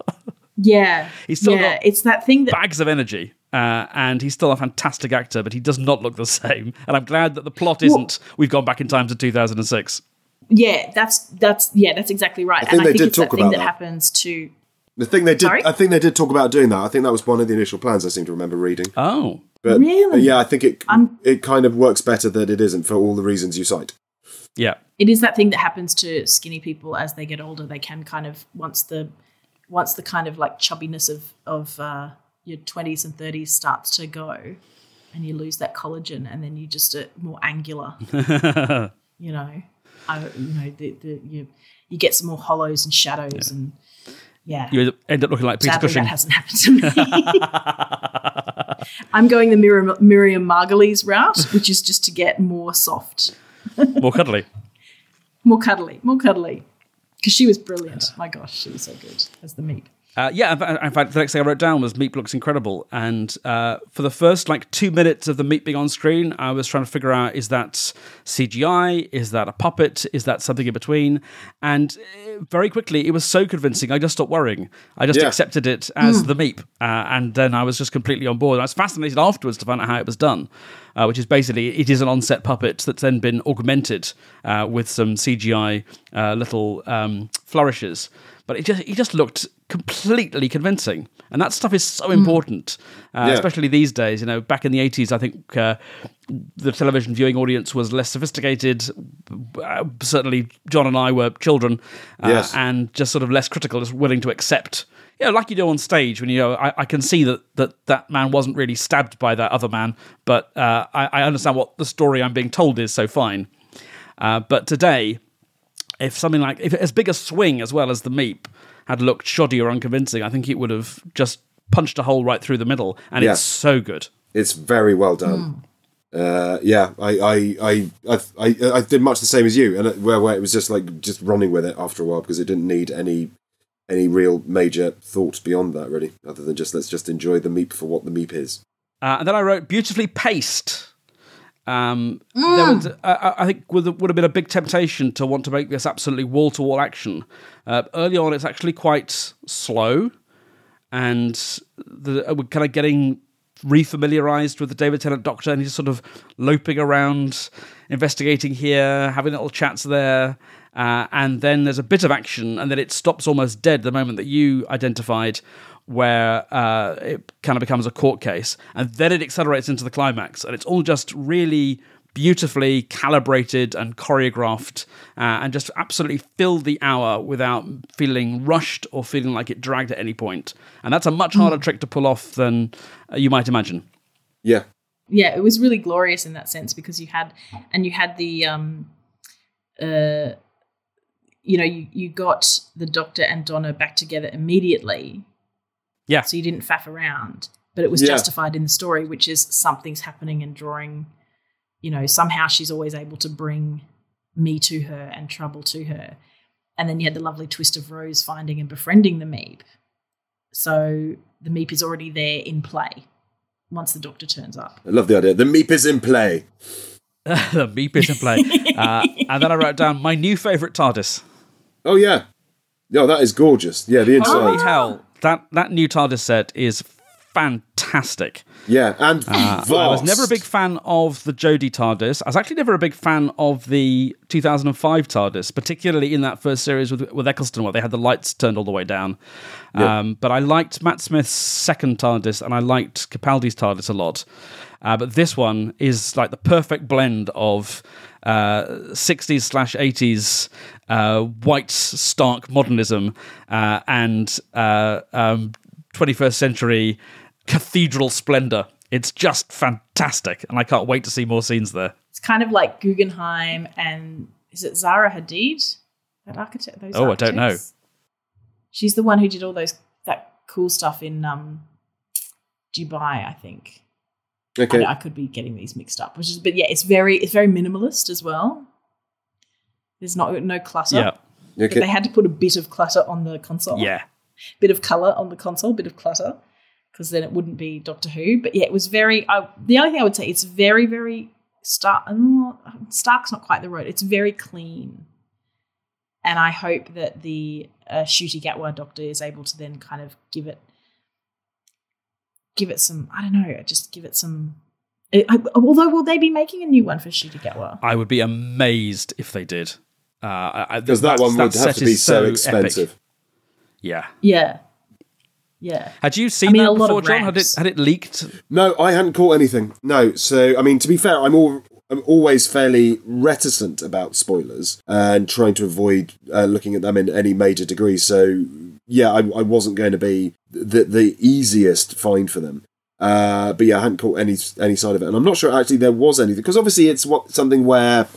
yeah, He's still yeah, got it's that thing that bags of energy. Uh, and he's still a fantastic actor, but he does not look the same. And I'm glad that the plot isn't we've gone back in time to 2006. yeah, that's that's yeah, that's exactly right. I think and I they think did it's that talk thing about that that. happens to The thing they did, Sorry? I think they did talk about doing that. I think that was one of the initial plans. I seem to remember reading. Oh. But, Really? but yeah, I think it I'm- it kind of works better that it isn't for all the reasons you cite. Yeah. it is that thing that happens to skinny people as they get older. They can kind of once the once the kind of like chubbiness of of uh, your twenties and thirties starts to go, and you lose that collagen, and then you just are more angular. [LAUGHS] you know, I, you know, the, the you you get some more hollows and shadows, and yeah, You end up looking like Peter sadly Cushing. that hasn't happened to me. [LAUGHS] I'm going the Miriam, Miriam Margolyes route, which is just to get more soft. More cuddly. [LAUGHS] more cuddly, more cuddly. Because she was brilliant. My gosh, she was so good as the Meep. Uh, yeah, in fact, the next thing I wrote down was Meep looks incredible. And uh, for the first like two minutes of the Meep being on screen, I was trying to figure out is that CGI? Is that a puppet? Is that something in between? And uh, very quickly, it was so convincing, I just stopped worrying. I just Yeah. accepted it as the Meep. Uh, and then I was just completely on board. I was fascinated afterwards to find out how it was done. Uh, which is basically it is an on-set puppet that's then been augmented uh, with some CGI uh, little um, flourishes. But it just it just looked completely convincing, and that stuff is so important, uh, Yeah. especially these days. You know, back in the eighties, I think uh, the television viewing audience was less sophisticated. Uh, certainly, John and I were children, uh, Yes. and just sort of less critical, just willing to accept. You know, like you do on stage when you know, I, I can see that, that that man wasn't really stabbed by that other man, but uh, I, I understand what the story I'm being told is, so fine. Uh, but today, if something like if as big a swing as well as the Meep had looked shoddy or unconvincing, I think it would have just punched a hole right through the middle, and Yeah. it's so good. It's very well done. Uh, yeah, I, I, I, I, I, I did much the same as you, and it- where, where it was just like just running with it after a while because it didn't need any any real major thought beyond that, really, other than just let's just enjoy the meep for what the meep is. Uh, and then I wrote beautifully paced. Um, there was, I, I think would, would have been a big temptation to want to make this absolutely wall to wall action. Uh, early on, it's actually quite slow, and the, uh, we're kind of getting refamiliarized with the David Tennant Doctor, and he's sort of loping around, investigating here, having little chats there. Uh, and then there's a bit of action, and then it stops almost dead the moment that you identified, where uh, it kind of becomes a court case, and then it accelerates into the climax, and it's all just really beautifully calibrated and choreographed, uh, and just absolutely filled the hour without feeling rushed or feeling like it dragged at any point. And that's a much harder trick to pull off than uh, you might imagine. Yeah, yeah, it was really glorious in that sense because you had and you had the um uh you know, you, you got the doctor and Donna back together immediately. Yeah. So you didn't faff around. But it was Yeah. justified in the story, which is something's happening and drawing, you know, somehow she's always able to bring me to her and trouble to her. And then you had the lovely twist of Rose finding and befriending the Meep. So the Meep is already there in play once the doctor turns up. I love the idea. The meep is in play. [LAUGHS] the Meep is in play. Uh, and then I wrote down my new favourite TARDIS. Oh yeah, yeah, that is gorgeous. Yeah, the inside. Holy hell. That, that new TARDIS set is fantastic. Yeah, and. Uh, I was never a big fan of the Jodie TARDIS. I was actually never a big fan of the 2005 TARDIS, particularly in that first series with, with Eccleston, where they had the lights turned all the way down. Yeah. Um, but I liked Matt Smith's second TARDIS, and I liked Capaldi's TARDIS a lot. Uh, but this one is like the perfect blend of uh, 60s slash 80s uh, white stark modernism uh, and uh, um, 21st century cathedral splendor. It's just fantastic, and I can't wait to see more scenes there. It's kind of like Guggenheim and is it Zaha Hadid? That architect. Those Oh, I don't know. She's the one who did all those that cool stuff in um, Dubai, I think. I, okay. I could be getting these mixed up, which is, but yeah, it's very it's very minimalist as well. There's not no clutter. Yeah, But Okay. they had to put a bit of clutter on the console. yeah. bit of color on the console, bit of clutter, because then it wouldn't be Doctor Who. But yeah, it was very. I, the only thing I would say, it's very, very stark. mm, Stark's not quite the word. It's very clean, and I hope that the uh, Ncuti Gatwa Doctor is able to then kind of give it, give it some. I don't know. Just give it some. I, I- although, will they be making a new one for Ncuti Gatwa? I would be amazed if they did. Uh, Because that one would have to be so expensive. Yeah. Yeah, yeah. Had you seen I mean, that a lot before, of John? Had it had it leaked? No, I hadn't caught anything. No, so I mean, to be fair, I'm all I'm always fairly reticent about spoilers and trying to avoid uh, looking at them in any major degree. So yeah, I, I wasn't going to be the the easiest find for them. Uh, but yeah, I hadn't caught any any side of it, and I'm not sure actually there was anything because obviously it's what something where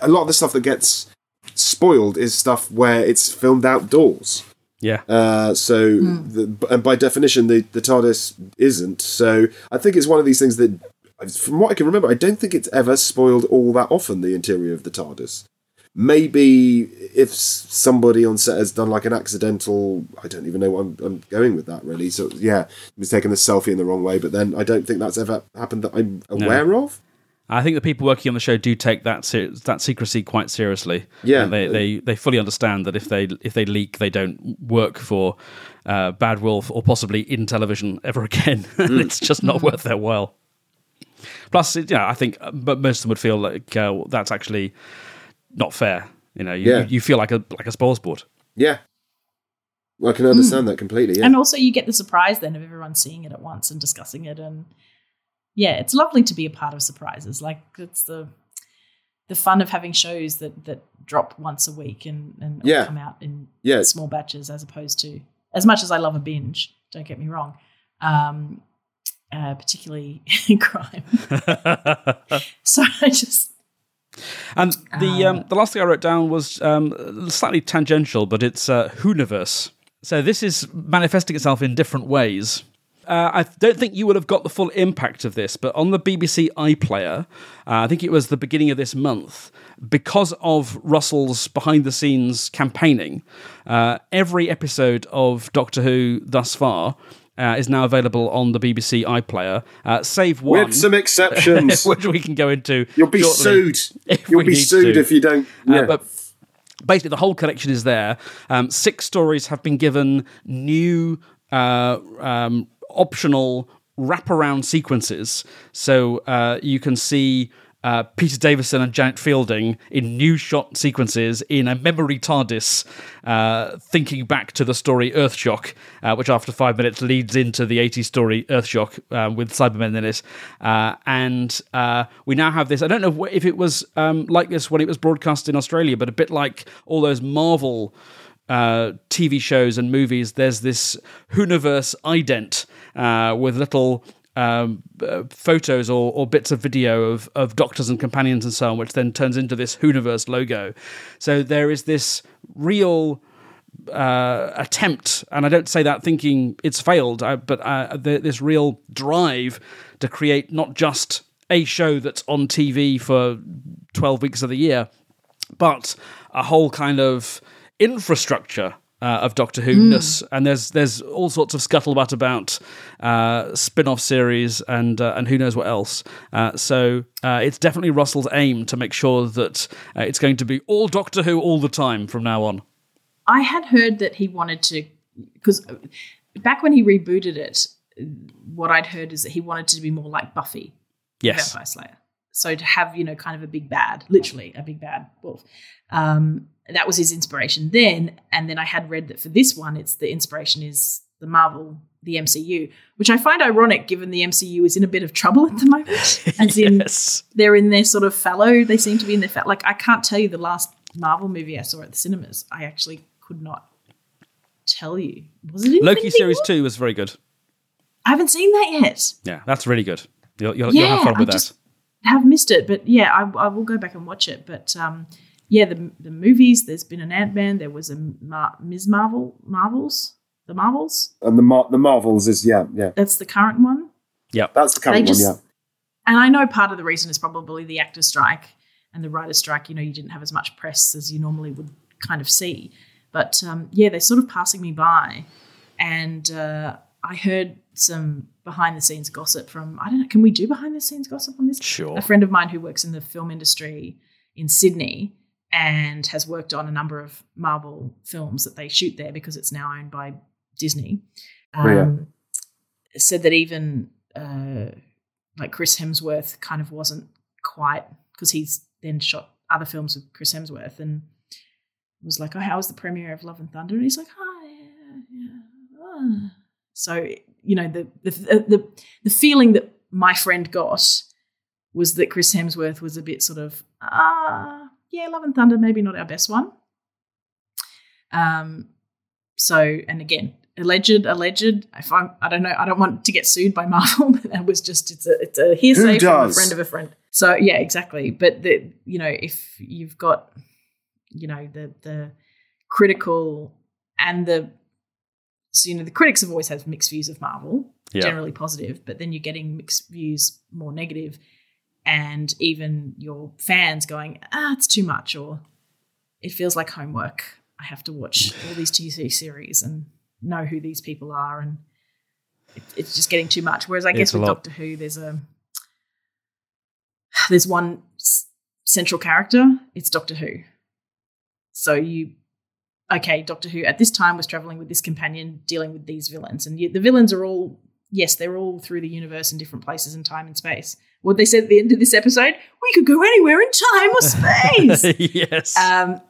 a lot of the stuff that gets spoiled is stuff where it's filmed outdoors. Yeah. Uh, so, the, and by definition, the, the TARDIS isn't. So, I think it's one of these things that, from what I can remember, I don't think it's ever spoiled all that often, the interior of the TARDIS. Maybe if somebody on set has done like an accidental, I don't even know what I'm, I'm going with that really. So, yeah, he's was taking a selfie in the wrong way, but then I don't think that's ever happened that I'm aware of. I think the people working on the show do take that se- that secrecy quite seriously. Yeah. And they, they they fully understand that if they if they leak, they don't work for uh, Bad Wolf or possibly in television ever [LAUGHS] again. [LAUGHS] Hmm. it's just not worth their while. Plus, it- you know, I think, uh, but most of them would feel like uh, that's actually not fair. You know, you, Yeah. you feel like a like a spoil sport. Yeah. Well, I can understand that completely. Yeah. And also, you get the surprise then of everyone seeing it at once and discussing it. And yeah, it's lovely to be a part of surprises. Like it's the the fun of having shows that that drop once a week and and Yeah. come out in Yeah. small batches, as opposed to as much as I love a binge. Don't get me wrong. Um, uh, particularly in [LAUGHS] crime. [LAUGHS] so I just And the Uh. um, the last thing I wrote down was um, slightly tangential, but it's uh, Whoniverse. So this is manifesting itself in different ways. Uh, I don't think you will have got the full impact of this, but on the BBC iPlayer, uh, I think it was the beginning of this month, because of Russell's behind the scenes campaigning, uh, every episode of Doctor Who thus far uh, is now available on the BBC iPlayer, uh, save one. With some exceptions. [LAUGHS] which we can go into. You'll be sued. You'll be sued to. if you don't. Uh, Yeah. but basically, the whole collection is there. Um, six stories have been given new uh, um, optional wraparound sequences, so uh, you can see. Uh, Peter Davison and Janet Fielding in new shot sequences in a memory TARDIS, uh, thinking back to the story Earthshock, uh, which after five minutes leads into the 80s story Earthshock uh, with Cybermen in it. Uh, and uh, we now have this. I don't know if it was um, like this when it was broadcast in Australia, but a bit like all those Marvel uh, TV shows and movies, there's this Whoniverse ident uh, with little um, uh, photos or, or bits of video of, of doctors and companions and so on, which then turns into this Whoniverse logo. So there is this real uh, attempt, and I don't say that thinking it's failed, uh, but uh, th- this real drive to create not just a show that's on TV for 12 weeks of the year, but a whole kind of infrastructure uh, of Doctor Who ness, and there's there's all sorts of scuttlebutt about uh, spin-off series and uh, and who knows what else. Uh, so uh, it's definitely Russell's aim to make sure that uh, it's going to be all Doctor Who all the time from now on. I had heard that he wanted to because back when he rebooted it, what I'd heard is that he wanted to be more like Buffy, Yes. Vampire Slayer. So to have you know kind of a big bad, literally a big bad wolf. Um, that was his inspiration then, and then I had read that for this one, it's the inspiration is the Marvel, the MCU, which I find ironic given the MCU is in a bit of trouble at the moment. [LAUGHS] As in, yes. they're in their sort of fallow. They seem to be in their fa- like I can't tell you the last Marvel movie I saw at the cinemas. I actually could not tell you. Was it Loki series War? two was very good. I haven't seen that yet. Yeah, that's really good. You'll, you'll, you'll have fun with I that. have missed it, but yeah, I, I will go back and watch it. But um, yeah, the the movies. There's been an Ant Man. There was a Mar- Ms. Marvel, Marvels, the Marvels. And the Mar- the Marvels is yeah yeah That's the current one. Yeah, that's the current They just- one yeah. And I know part of the reason is probably the actor strike and the writer strike. You know, you didn't have as much press as you normally would kind of see. But um, yeah, they're sort of passing me by. And uh, I heard some behind the scenes gossip from, I don't know, can we do behind the scenes gossip on this? Sure. A friend of mine who works in the film industry in Sydney and has worked on a number of Marvel films that they shoot there because it's now owned by Disney. Um, Oh, yeah. Said that even uh, like Chris Hemsworth kind of wasn't quite because he's then shot other films with Chris Hemsworth and was like, "Oh, how was the premiere of Love and Thunder?" And he's like, "Oh, yeah, yeah." ah." So you know the the the the feeling that my friend got was that Chris Hemsworth was a bit sort of ah yeah, Love and Thunder maybe not our best one. Um, so and again, alleged, alleged. If I'm, I don't know, I don't want to get sued by [LAUGHS] Marvel. But that was just it's a it's a hearsay from a friend of a friend. So yeah, exactly. But the you know if you've got you know the the critical and the so you know the critics have always had mixed views of Marvel, Yeah. generally positive, but then you're getting mixed views more negative, and even your fans going, ah, it's too much, or it feels like homework. I have to watch all these TV series and know who these people are, and it, it's just getting too much. Whereas I guess It's with. Doctor Who, there's a there's one s- central character. It's Doctor Who. So you, okay, Doctor Who at this time was traveling with this companion, dealing with these villains, and you, the villains are all yes, they're all through the universe in different places in time and space. What they said at the end of this episode, we could go anywhere in time or space. [LAUGHS] yes. um,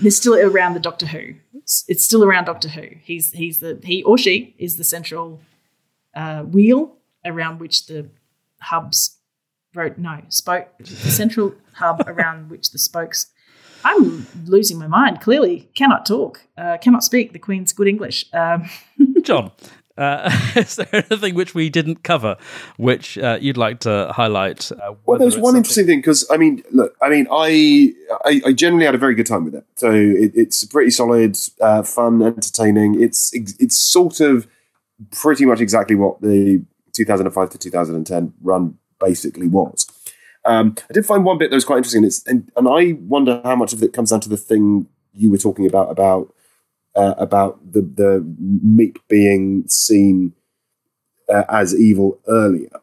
they're still around the Doctor Who. It's, it's still around Doctor Who. He's he's the he or she is the central uh, wheel around which the hubs wrote no spoke the central hub [LAUGHS] around which the spokes. I'm losing my mind. Clearly, cannot talk, uh, cannot speak the Queen's good English. Um, [LAUGHS] John, uh, [LAUGHS] is there anything which we didn't cover which uh, you'd like to highlight? Uh, Well, there's one something- interesting thing because I mean, look, I mean, I, I I generally had a very good time with it. So it, it's pretty solid, uh, fun, entertaining. It's it's sort of pretty much exactly what the 2005 to 2010 run basically was. Um, I did find one bit that was quite interesting, it's, and and I wonder how much of it comes down to the thing you were talking about about uh, about the the Meep being seen uh, as evil earlier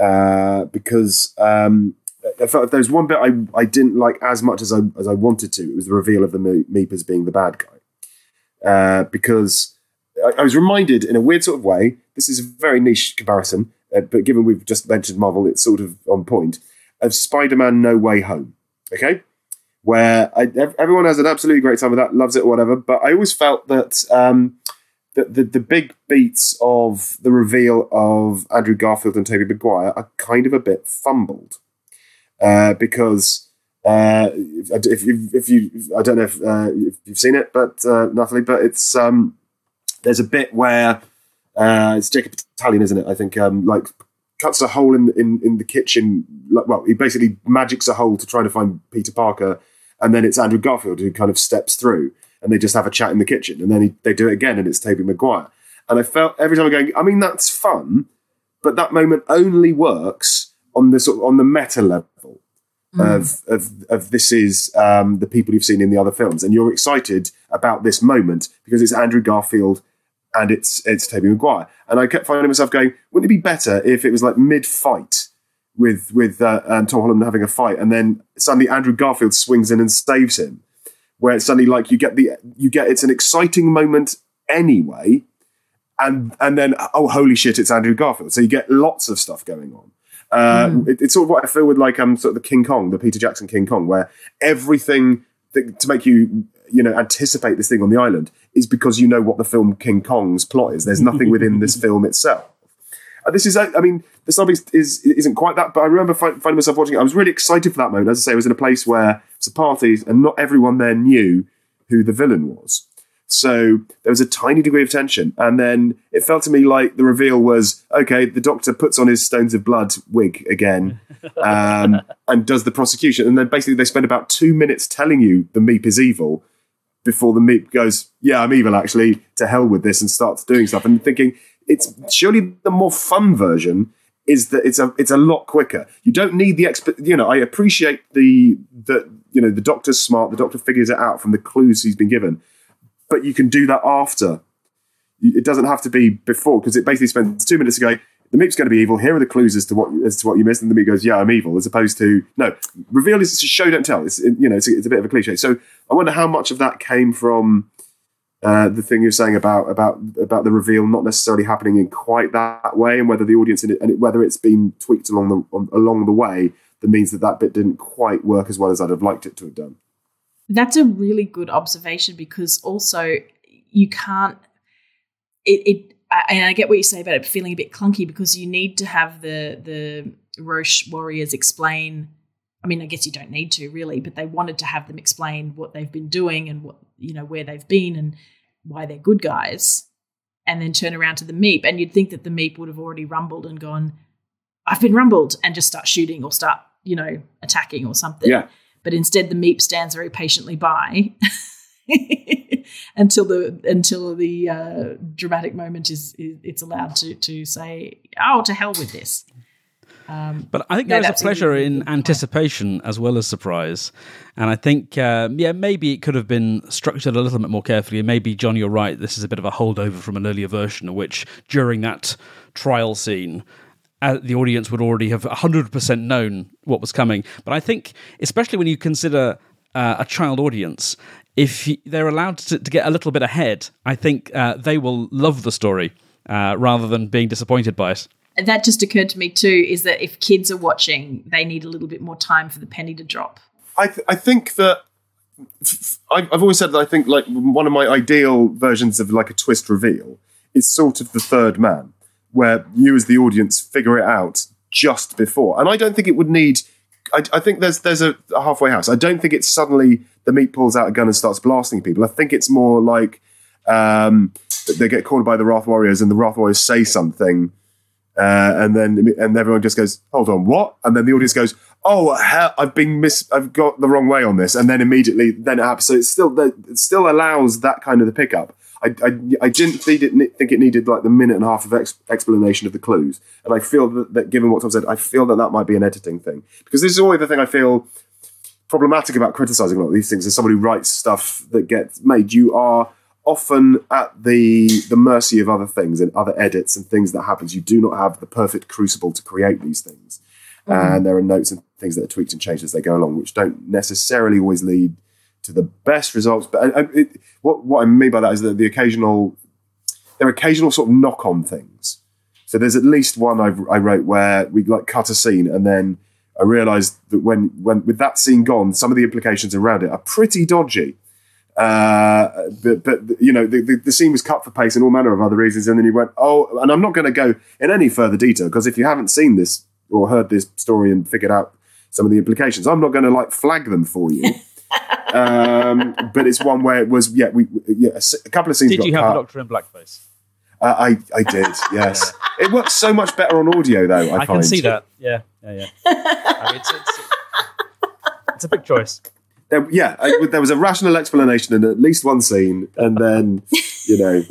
uh, because um, I felt if there's one bit I, I didn't like as much as I as I wanted to, it was the reveal of the Me- Meep as being the bad guy. Uh, because I, I was reminded in a weird sort of way, this is a very niche comparison, uh, but given we've just mentioned Marvel, it's sort of on point, of Spider-Man No Way Home. Okay? Where I, everyone has an absolutely great time with that, loves it or whatever, but I always felt that um, the, the, the big beats of the reveal of Andrew Garfield and Tobey Maguire are kind of a bit fumbled uh, because uh, if, if, if you, I don't know if, uh, if you've seen it, but uh, Natalie, but it's um, there's a bit where uh, it's Jacob Batalon, isn't it? I think um, like cuts a hole in, in in the kitchen. Like, well, he basically magics a hole to try to find Peter Parker, and then it's Andrew Garfield who kind of steps through, and they just have a chat in the kitchen, and then he, they do it again, and it's Tobey Maguire. And I felt every time I'm going, I mean, that's fun, but that moment only works on the sort of, on the meta level of, of of this is um, the people you've seen in the other films, and you're excited about this moment because it's Andrew Garfield and it's it's Tobey Maguire. And I kept finding myself going, wouldn't it be better if it was like mid fight with with uh, um, Tom Holland having a fight, and then suddenly Andrew Garfield swings in and saves him, where it's suddenly like you get the you get it's an exciting moment anyway. and and then oh holy shit, it's Andrew Garfield. So you get lots of stuff going on. Uh, Mm. it- it's sort of what I feel with like um sort of the King Kong, the Peter Jackson King Kong, where everything that, to make you you know anticipate this thing on the island is because you know what the film King Kong's plot is. There's nothing within this [LAUGHS] film itself. Uh, this is, I mean, the sub is, is isn't quite that, but I remember fi- finding myself watching it. I was really excited for that moment. As I say, I was in a place where it's a party, and not everyone there knew who the villain was. So there was a tiny degree of tension, and then it felt to me like the reveal was okay. The Doctor puts on his Stones of Blood wig again, [LAUGHS] um, and does the prosecution, and then basically they spend about two minutes telling you the Meep is evil before the Meep goes, "Yeah, I'm evil, actually." To hell with this, and starts doing stuff, and thinking it's surely the more fun version is that it's a it's a lot quicker. You don't need the expert. You know, I appreciate the that you know the Doctor's smart. The Doctor figures it out from the clues he's been given, but you can do that after. It doesn't have to be before because it basically spends two minutes to go. The Meep's going to be evil. Here are the clues as to what as to what you missed, and the Meep goes, "Yeah, I'm evil," as opposed to no. Reveal is show, don't tell. It's you know, it's a, it's a bit of a cliche. So I wonder how much of that came from uh, the thing you're saying about about about the reveal not necessarily happening in quite that way, and whether the audience and whether it's been tweaked along the on, along the way that means that that bit didn't quite work as well as I'd have liked it to have done. That's a really good observation because also you can't. It, it and I get what you say about it feeling a bit clunky because you need to have the the Wrarth warriors explain. I mean, I guess you don't need to really, but they wanted to have them explain what they've been doing and what you know where they've been and why they're good guys, and then turn around to the Meep, and you'd think that the Meep would have already rumbled and gone, "I've been rumbled," and just start shooting or start you know attacking or something. Yeah, but instead the meep stands very patiently by [LAUGHS] until the until the uh, dramatic moment is, is it's allowed to to say oh to hell with this um, But I think No, there is a pleasure in point. anticipation as well as surprise. And I think, um, yeah, maybe it could have been structured a little bit more carefully. And maybe, John, you're right. This is a bit of a holdover from an earlier version, which during that trial scene, uh, the audience would already have 100% known what was coming. But I think, especially when you consider uh, a child audience, if they're allowed to, to get a little bit ahead, I think uh, they will love the story uh, rather than being disappointed by it. That just occurred to me too is that if kids are watching they need a little bit more time for the penny to drop I th- I think that I've, always said that I think like one of my ideal versions of like a twist reveal is sort of the third man, where you as the audience figure it out just before. And I don't think it would need. I, I think there's there's a, a halfway house. I don't think it's suddenly the Meep pulls out a gun and starts blasting people. I think it's more like um, they get cornered by the Wrarth Warriors and the Wrarth Warriors say something. Uh, and then and everyone just goes, "Hold on, what?" And then the audience goes, "Oh, hell, I've been mis, I've got the wrong way on this." And then immediately, then it happens. So it still it still allows that kind of the pickup. I, I, I didn't think it, think it needed like the minute and a half of ex, explanation of the clues, and I feel that, that given what Tom said, I feel that that might be an editing thing because this is always the thing I feel problematic about criticizing a lot of these things. As somebody who writes stuff that gets made, you are often at the the mercy of other things and other edits and things that happens. You do not have the perfect crucible to create these things, mm-hmm. and there are notes and things that are tweaked and changed as they go along, which don't necessarily always lead to the best results. But I, it, what what I mean by that is that the occasional there are occasional sort of knock on things. So there's at least one I've, I wrote where we like cut a scene and then I realised that when when with that scene gone, some of the implications around it are pretty dodgy. Uh, but, but you know the, the, the scene was cut for pace and all manner of other reasons, and then he went, "Oh," and I'm not going to go in any further detail because if you haven't seen this or heard this story and figured out some of the implications, I'm not going to like flag them for you. [LAUGHS] um, but it's one where it was yeah we yeah a, s- a couple of scenes. Did got you have cut. the Doctor in blackface? Uh, I I did [LAUGHS] yes. It works so much better on audio though. I, I, find. can see that. Yeah, yeah, yeah. I mean, it's, it's, it's a big choice. There, yeah, I, there was a rational explanation in at least one scene, and then you know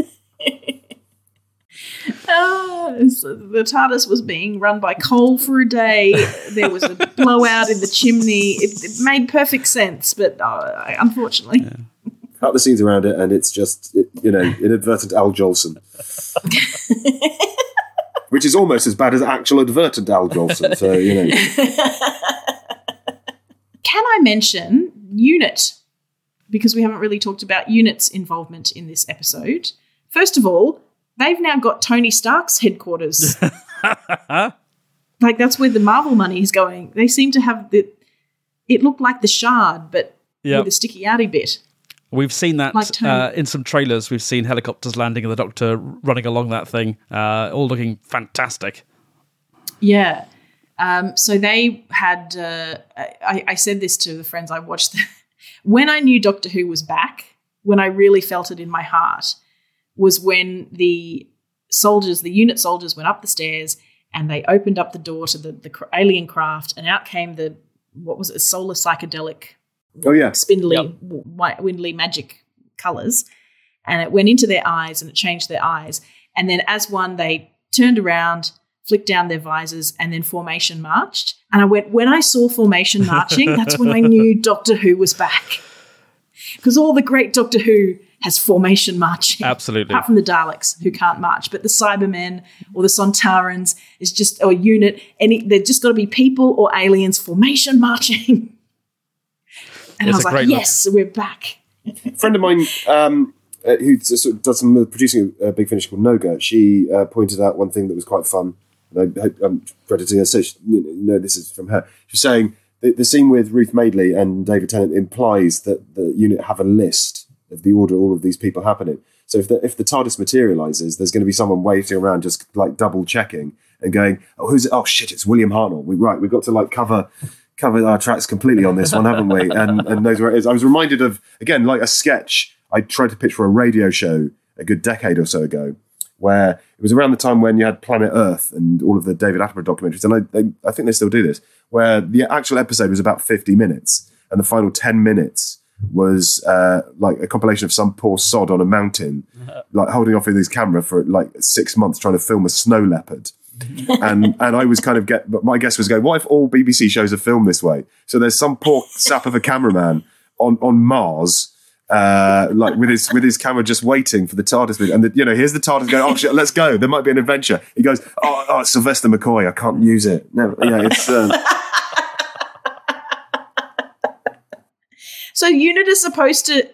so the TARDIS was being run by coal for a day. There was a blowout in the chimney. It, it made perfect sense, but uh, unfortunately, cut the scenes around it, and it's just you know inadvertent Al Jolson, [LAUGHS] which is almost as bad as actual advertent Al Jolson. So you know, can I mention Unit? Because we haven't really talked about Unit's involvement in this episode. First of all, they've now got Tony Stark's headquarters. [LAUGHS] like that's where the Marvel money is going. They seem to have the. It looked like the Shard, but Yep. with a sticky outy bit. We've seen that Like uh, in some trailers. We've seen helicopters landing and the Doctor running along that thing, uh, all looking fantastic. Yeah. Um, so they had. Uh, I, I said this to the friends I watched. [LAUGHS] when I knew Doctor Who was back, when I really felt it in my heart, was when the soldiers, the unit soldiers, went up the stairs and they opened up the door to the, the alien craft, and out came the what was it, solar psychedelic Oh yeah, spindly, Yep. w- white, windly magic colors. And it went into their eyes and it changed their eyes. And then, as one, they turned around, flicked down their visors, and then formation marched. And I went, when I saw formation [LAUGHS] marching, that's when I knew Doctor Who was back. Because all the great Doctor Who has formation marching. Absolutely. Apart from the Daleks, who can't march. But the Cybermen or the Sontarans is just, or unit, any, they're just got to be people or aliens formation marching. [LAUGHS] And It's I was like, great look. yes, we're back. a friend of mine um, uh, who sort of does some producing a big finish called Noga. She uh, pointed out one thing that was quite fun. And I hope I'm crediting her. So she, you know, this is from her. She's saying the, the scene with Ruth Madeley and David Tennant implies that the unit have a list of the order all of these people happening. So if the if the TARDIS materializes, there's going to be someone waiting around just like double checking and going, oh who's it? Oh shit, it's William Hartnell. We right, we've got to like cover cover our tracks completely on this one, haven't we? And and knows where it is. I was reminded of again like a sketch I tried to pitch for a radio show a good decade or so ago, where it was around the time when you had Planet Earth and all of the David Attenborough documentaries, and I they, I think they still do this, where the actual episode was about fifty minutes, and the final ten minutes was uh, like a compilation of some poor sod on a mountain, [LAUGHS] like holding off with his camera for like six months trying to film a snow leopard. [LAUGHS] and and I was kind of get, but my guess was going, what if all BBC shows are filmed this way? So there's some poor sap of a cameraman on on Mars, uh, like with his with his camera just waiting for the TARDIS, movie. and the, you know here's the TARDIS going, oh shit, let's go. There might be an adventure. He goes, oh, oh Sylvester McCoy, I can't use it. No, yeah, it's. Um, [LAUGHS] So unit is supposed to.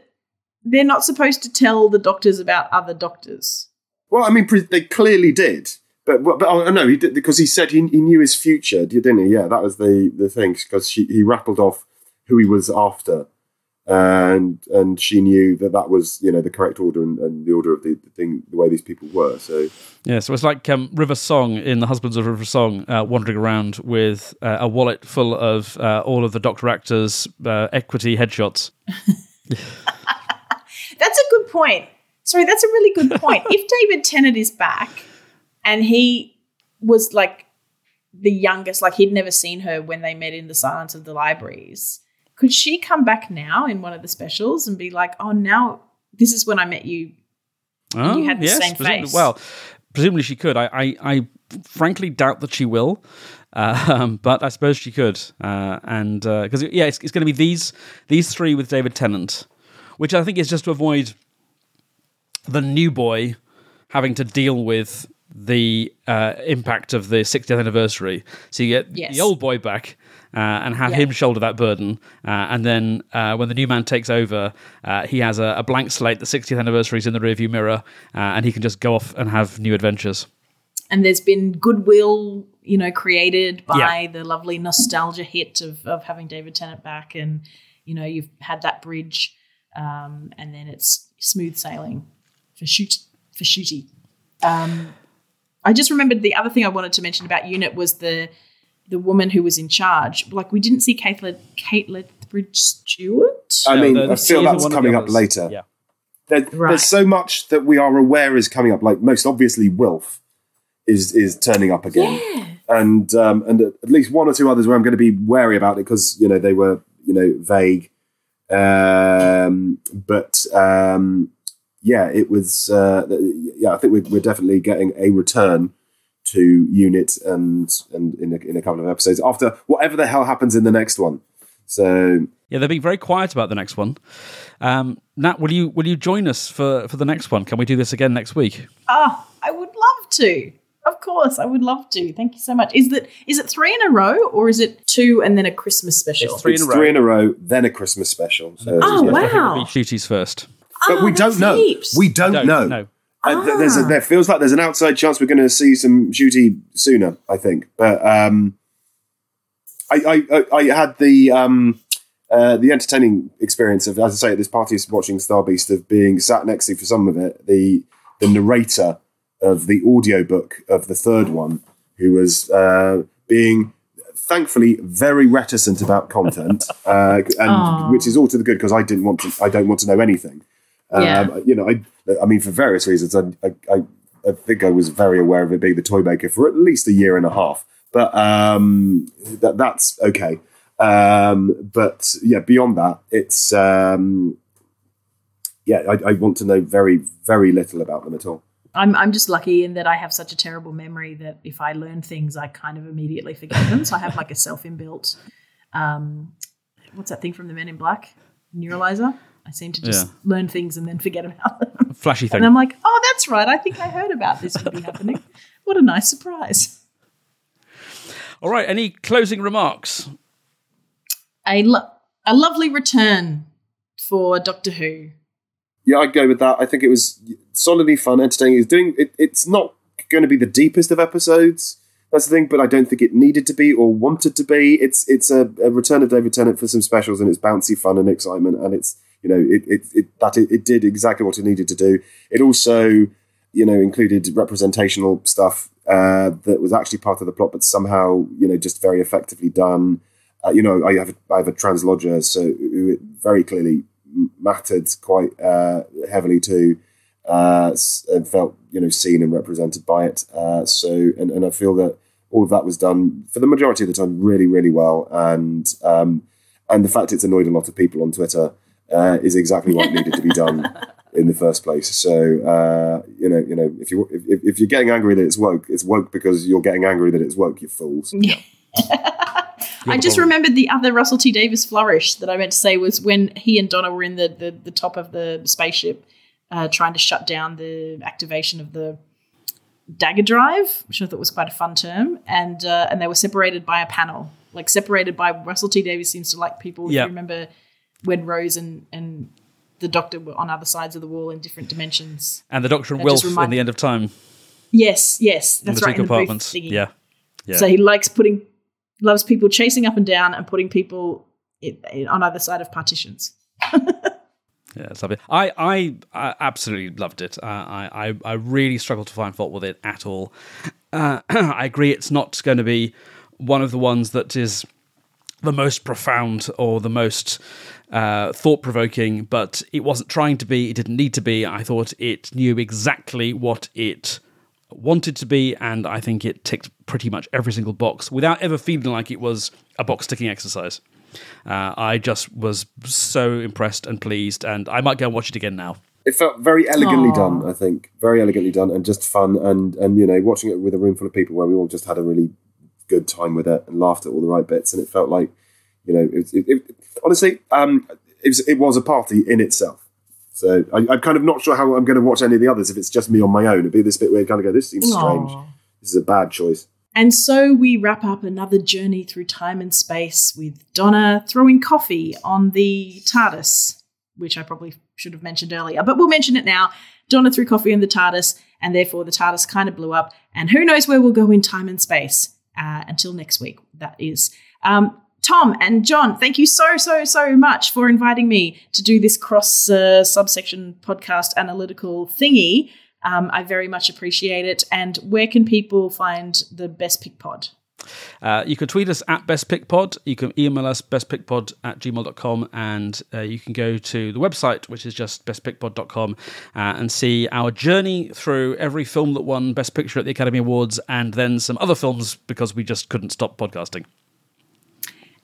They're not supposed to tell the doctors about other doctors. Well, I mean, they clearly did, but but oh, no, he did because he said he, he knew his future, didn't he? Yeah, that was the the thing because he rattled off who he was after, and and she knew that that was you know the correct order and, and the order of the, the thing, the way these people were. So Yeah, so it's like um, River Song in The Husbands of River Song, uh, wandering around with uh, a wallet full of uh, all of the Doctor actors' uh, equity headshots. [LAUGHS] That's a good point. Sorry, that's a really good point. if [LAUGHS] David Tennant is back and he was like the youngest, like he'd never seen her when they met in the silence of the libraries, could she come back now in one of the specials and be like, oh, now this is when I met you? Oh, you had the same presumably- face. Well, presumably she could. I, I, I frankly doubt that she will, um, [LAUGHS] but I suppose she could. Uh, and because yeah, it's, it's going to be these these three with David Tennant, which I think is just to avoid the new boy having to deal with the uh, impact of the 60th anniversary. So you get Yes. the old boy back. Uh, and have Yeah. him shoulder that burden, uh, and then uh, when the new man takes over, uh, he has a, a blank slate. The 60th anniversary is in the rearview mirror, uh, and he can just go off and have new adventures. And there's been goodwill, you know, created by Yeah. the lovely nostalgia hit of, of having David Tennant back. And, you know, you've had that bridge um, and then it's smooth sailing for shoot for Ncuti. Um, I just remembered the other thing I wanted to mention about Unit was the the woman who was in charge. Like we didn't see Kate, Led- Kate Lethbridge Stewart. I Yeah, mean, the- I the feel that's one of the coming up later. Yeah. There, Right. There's so much that we are aware is coming up. Like most obviously, Wilf is is turning up again, Yeah. and um, and at least one or two others where I'm going to be wary about it because you know they were you know vague. Um, but um, yeah, it was. Uh, yeah, I think we're, we're definitely getting a return to Unit and and in a, in a couple of episodes after whatever the hell happens in the next one. So Yeah, they're being very quiet about the next one. Um, Nat, will you will you join us for, for the next one? Can we do this again next week? Oh, I would love to. Of course, I would love to. Thank you so much. Is that is it three in a row or is it two and then a Christmas special? It's three it's in a row. three in a row, then a Christmas special. So Oh, wow. I think it'll be Ncuti's first. But Oh, we don't that's know. We don't No, know. Uh, there's a, Ah. there feels like there's an outside chance we're going to see some Judy sooner. I think, but um, I, I, I, had the um, uh, the entertaining experience of, as I say, at this party of watching Star Beast of being sat next to for some of it the the narrator of the audiobook of the third one, who was uh, being thankfully very reticent about content, [LAUGHS] uh, and Aw. which is all to the good because I didn't want to. I don't want to know anything. Um, Yeah. You know, I, I mean, for various reasons, I, I, I, think I was very aware of it being the toy maker for at least a year and a half. But um, that, that's okay. Um, but yeah, beyond that, it's um, yeah, I, I want to know very, very little about them at all. I'm I'm just lucky in that I have such a terrible memory that if I learn things, I kind of immediately forget them. So I have like a self inbuilt, um, what's that thing from the Men in Black? Neuralizer. I seem to just Yeah. learn things and then forget about them. Flashy thing. And I'm like, oh, that's right. I think I heard about this would be happening. [LAUGHS] What a nice surprise. All right. Any closing remarks? A, lo- a lovely return for Doctor Who. Yeah, I'd go with that. I think it was solidly fun, entertaining. It's doing. It, it's not going to be the deepest of episodes. That's the thing, but I don't think it needed to be or wanted to be. It's it's a, a return of David Tennant for some specials, and it's bouncy fun and excitement, and it's you know it it, it that it, it did exactly what it needed to do. It also you know included representational stuff uh, that was actually part of the plot, but somehow you know just very effectively done. Uh, you know, I have a, I have a translodger, so it very clearly mattered quite uh, heavily to, uh, and felt you know seen and represented by it. Uh, so, and, and I feel that all of that was done for the majority of the time really, really well. And um, and the fact it's annoyed a lot of people on Twitter uh, is exactly what needed to be done in the first place. So uh, you know, you know, if you if, if you're getting angry that it's woke, it's woke because you're getting angry that it's woke. You fools. Yeah. [LAUGHS] I just remembered the other Russell T Davies flourish that I meant to say was when he and Donna were in the the, the top of the spaceship, uh, trying to shut down the activation of the dagger drive, which I thought was quite a fun term, and uh, and they were separated by a panel, like separated by Russell T Davies seems to like people. If Yeah. you remember when Rose and and the Doctor were on other sides of the wall in different dimensions. And the Doctor and Wilf in the end of time. Yes, yes, in that's the right. In the booth. Yeah. Yeah. So he likes putting, loves people chasing up and down and putting people i i on either side of partitions. [LAUGHS] Yeah, it's lovely. I, I, I absolutely loved it. Uh, I, I, I really struggled to find fault with it at all. Uh, [CLEARS THROAT] I agree, it's not going to be one of the ones that is the most profound or the most uh, thought provoking, but it wasn't trying to be. It didn't need to be. I thought it knew exactly what it wanted to be, and I think it ticked pretty much every single box without ever feeling like it was a box ticking exercise. Uh, I just was so impressed and pleased, and I might go and watch it again now. it felt very elegantly Aw. done. I think very elegantly done and just fun and and you know watching it with a room full of people where we all just had a really good time with it and laughed at all the right bits and it felt like you know it, it, it, honestly um it was, it was a party in itself. So I, I'm kind of not sure how I'm going to watch any of the others if it's just me on my own. It'd be this bit where you kind of go, this seems strange. This is a bad choice. And so we wrap up another journey through time and space with Donna throwing coffee on the TARDIS, which I probably should have mentioned earlier, but we'll mention it now. Donna threw coffee in the TARDIS, and therefore the TARDIS kind of blew up. And who knows where we'll go in time and space uh, until next week, that is. Um, Tom and John, thank you so, so, so much for inviting me to do this cross uh, subsection podcast analytical thingy. Um, I very much appreciate it. And where can people find the Best Pick Pod? Uh, you can tweet us at bestpickpod. You can email us bestpickpod at gmail.com. And uh, you can go to the website, which is just bestpickpod.com, uh, and see our journey through every film that won Best Picture at the Academy Awards and then some other films because we just couldn't stop podcasting.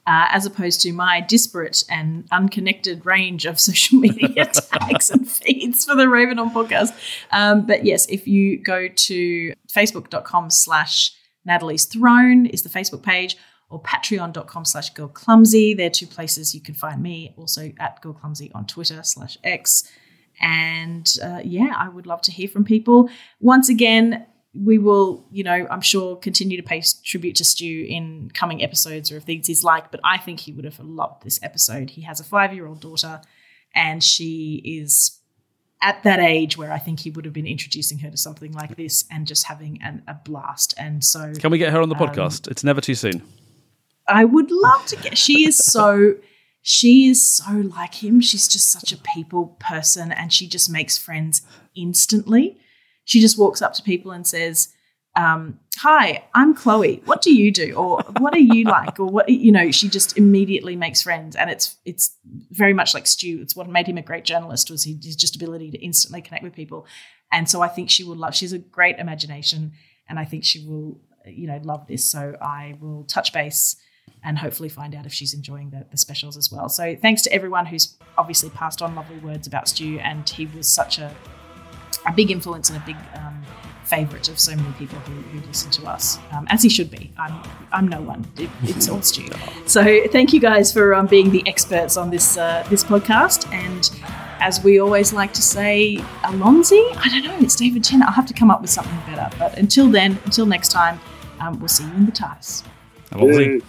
Uh, as opposed to my disparate and unconnected range of [LAUGHS] social media [LAUGHS] tags and feeds for the Raven on podcast. Um, but yes, if you go to facebook.com slash Natalie's Throne is the Facebook page, or patreon.com slash girl clumsy. They're two places you can find me, also at girl clumsy on Twitter slash X. And uh, yeah, I would love to hear from people. Once again, we will, you know, I'm sure continue to pay tribute to Stu in coming episodes or if things he's like, but I think he would have loved this episode. He has a five year old daughter and she is at that age where I think he would have been introducing her to something like this and just having an, a blast. And so, Can we get her on the Um, podcast? It's never too soon. I would love to get. She is so. She is so like him. She's just such a people person, and she just makes friends instantly. She just walks up to people and says, um, "Hi, I'm Chloe. What do you do? Or what are you like? Or what you know?" She just immediately makes friends, and it's it's very much like Stu. It's what made him a great journalist was his just ability to instantly connect with people. And so I think she will love. She's a great imagination, and I think she will you know love this. So I will touch base and hopefully find out if she's enjoying the, the specials as well. So thanks to everyone who's obviously passed on lovely words about Stu, and he was such a a big influence and a big um, favourite of so many people who, who listen to us, um, as he should be. I'm I'm no one. It, it's all [LAUGHS] Stu. So thank you guys for um, being the experts on this uh, this podcast and. As we always like to say, Allons-y? I don't know, it's David Tennant. I'll have to come up with something better. But until then, until next time, um, we'll see you in the TARDIS. Allons-y. Boo.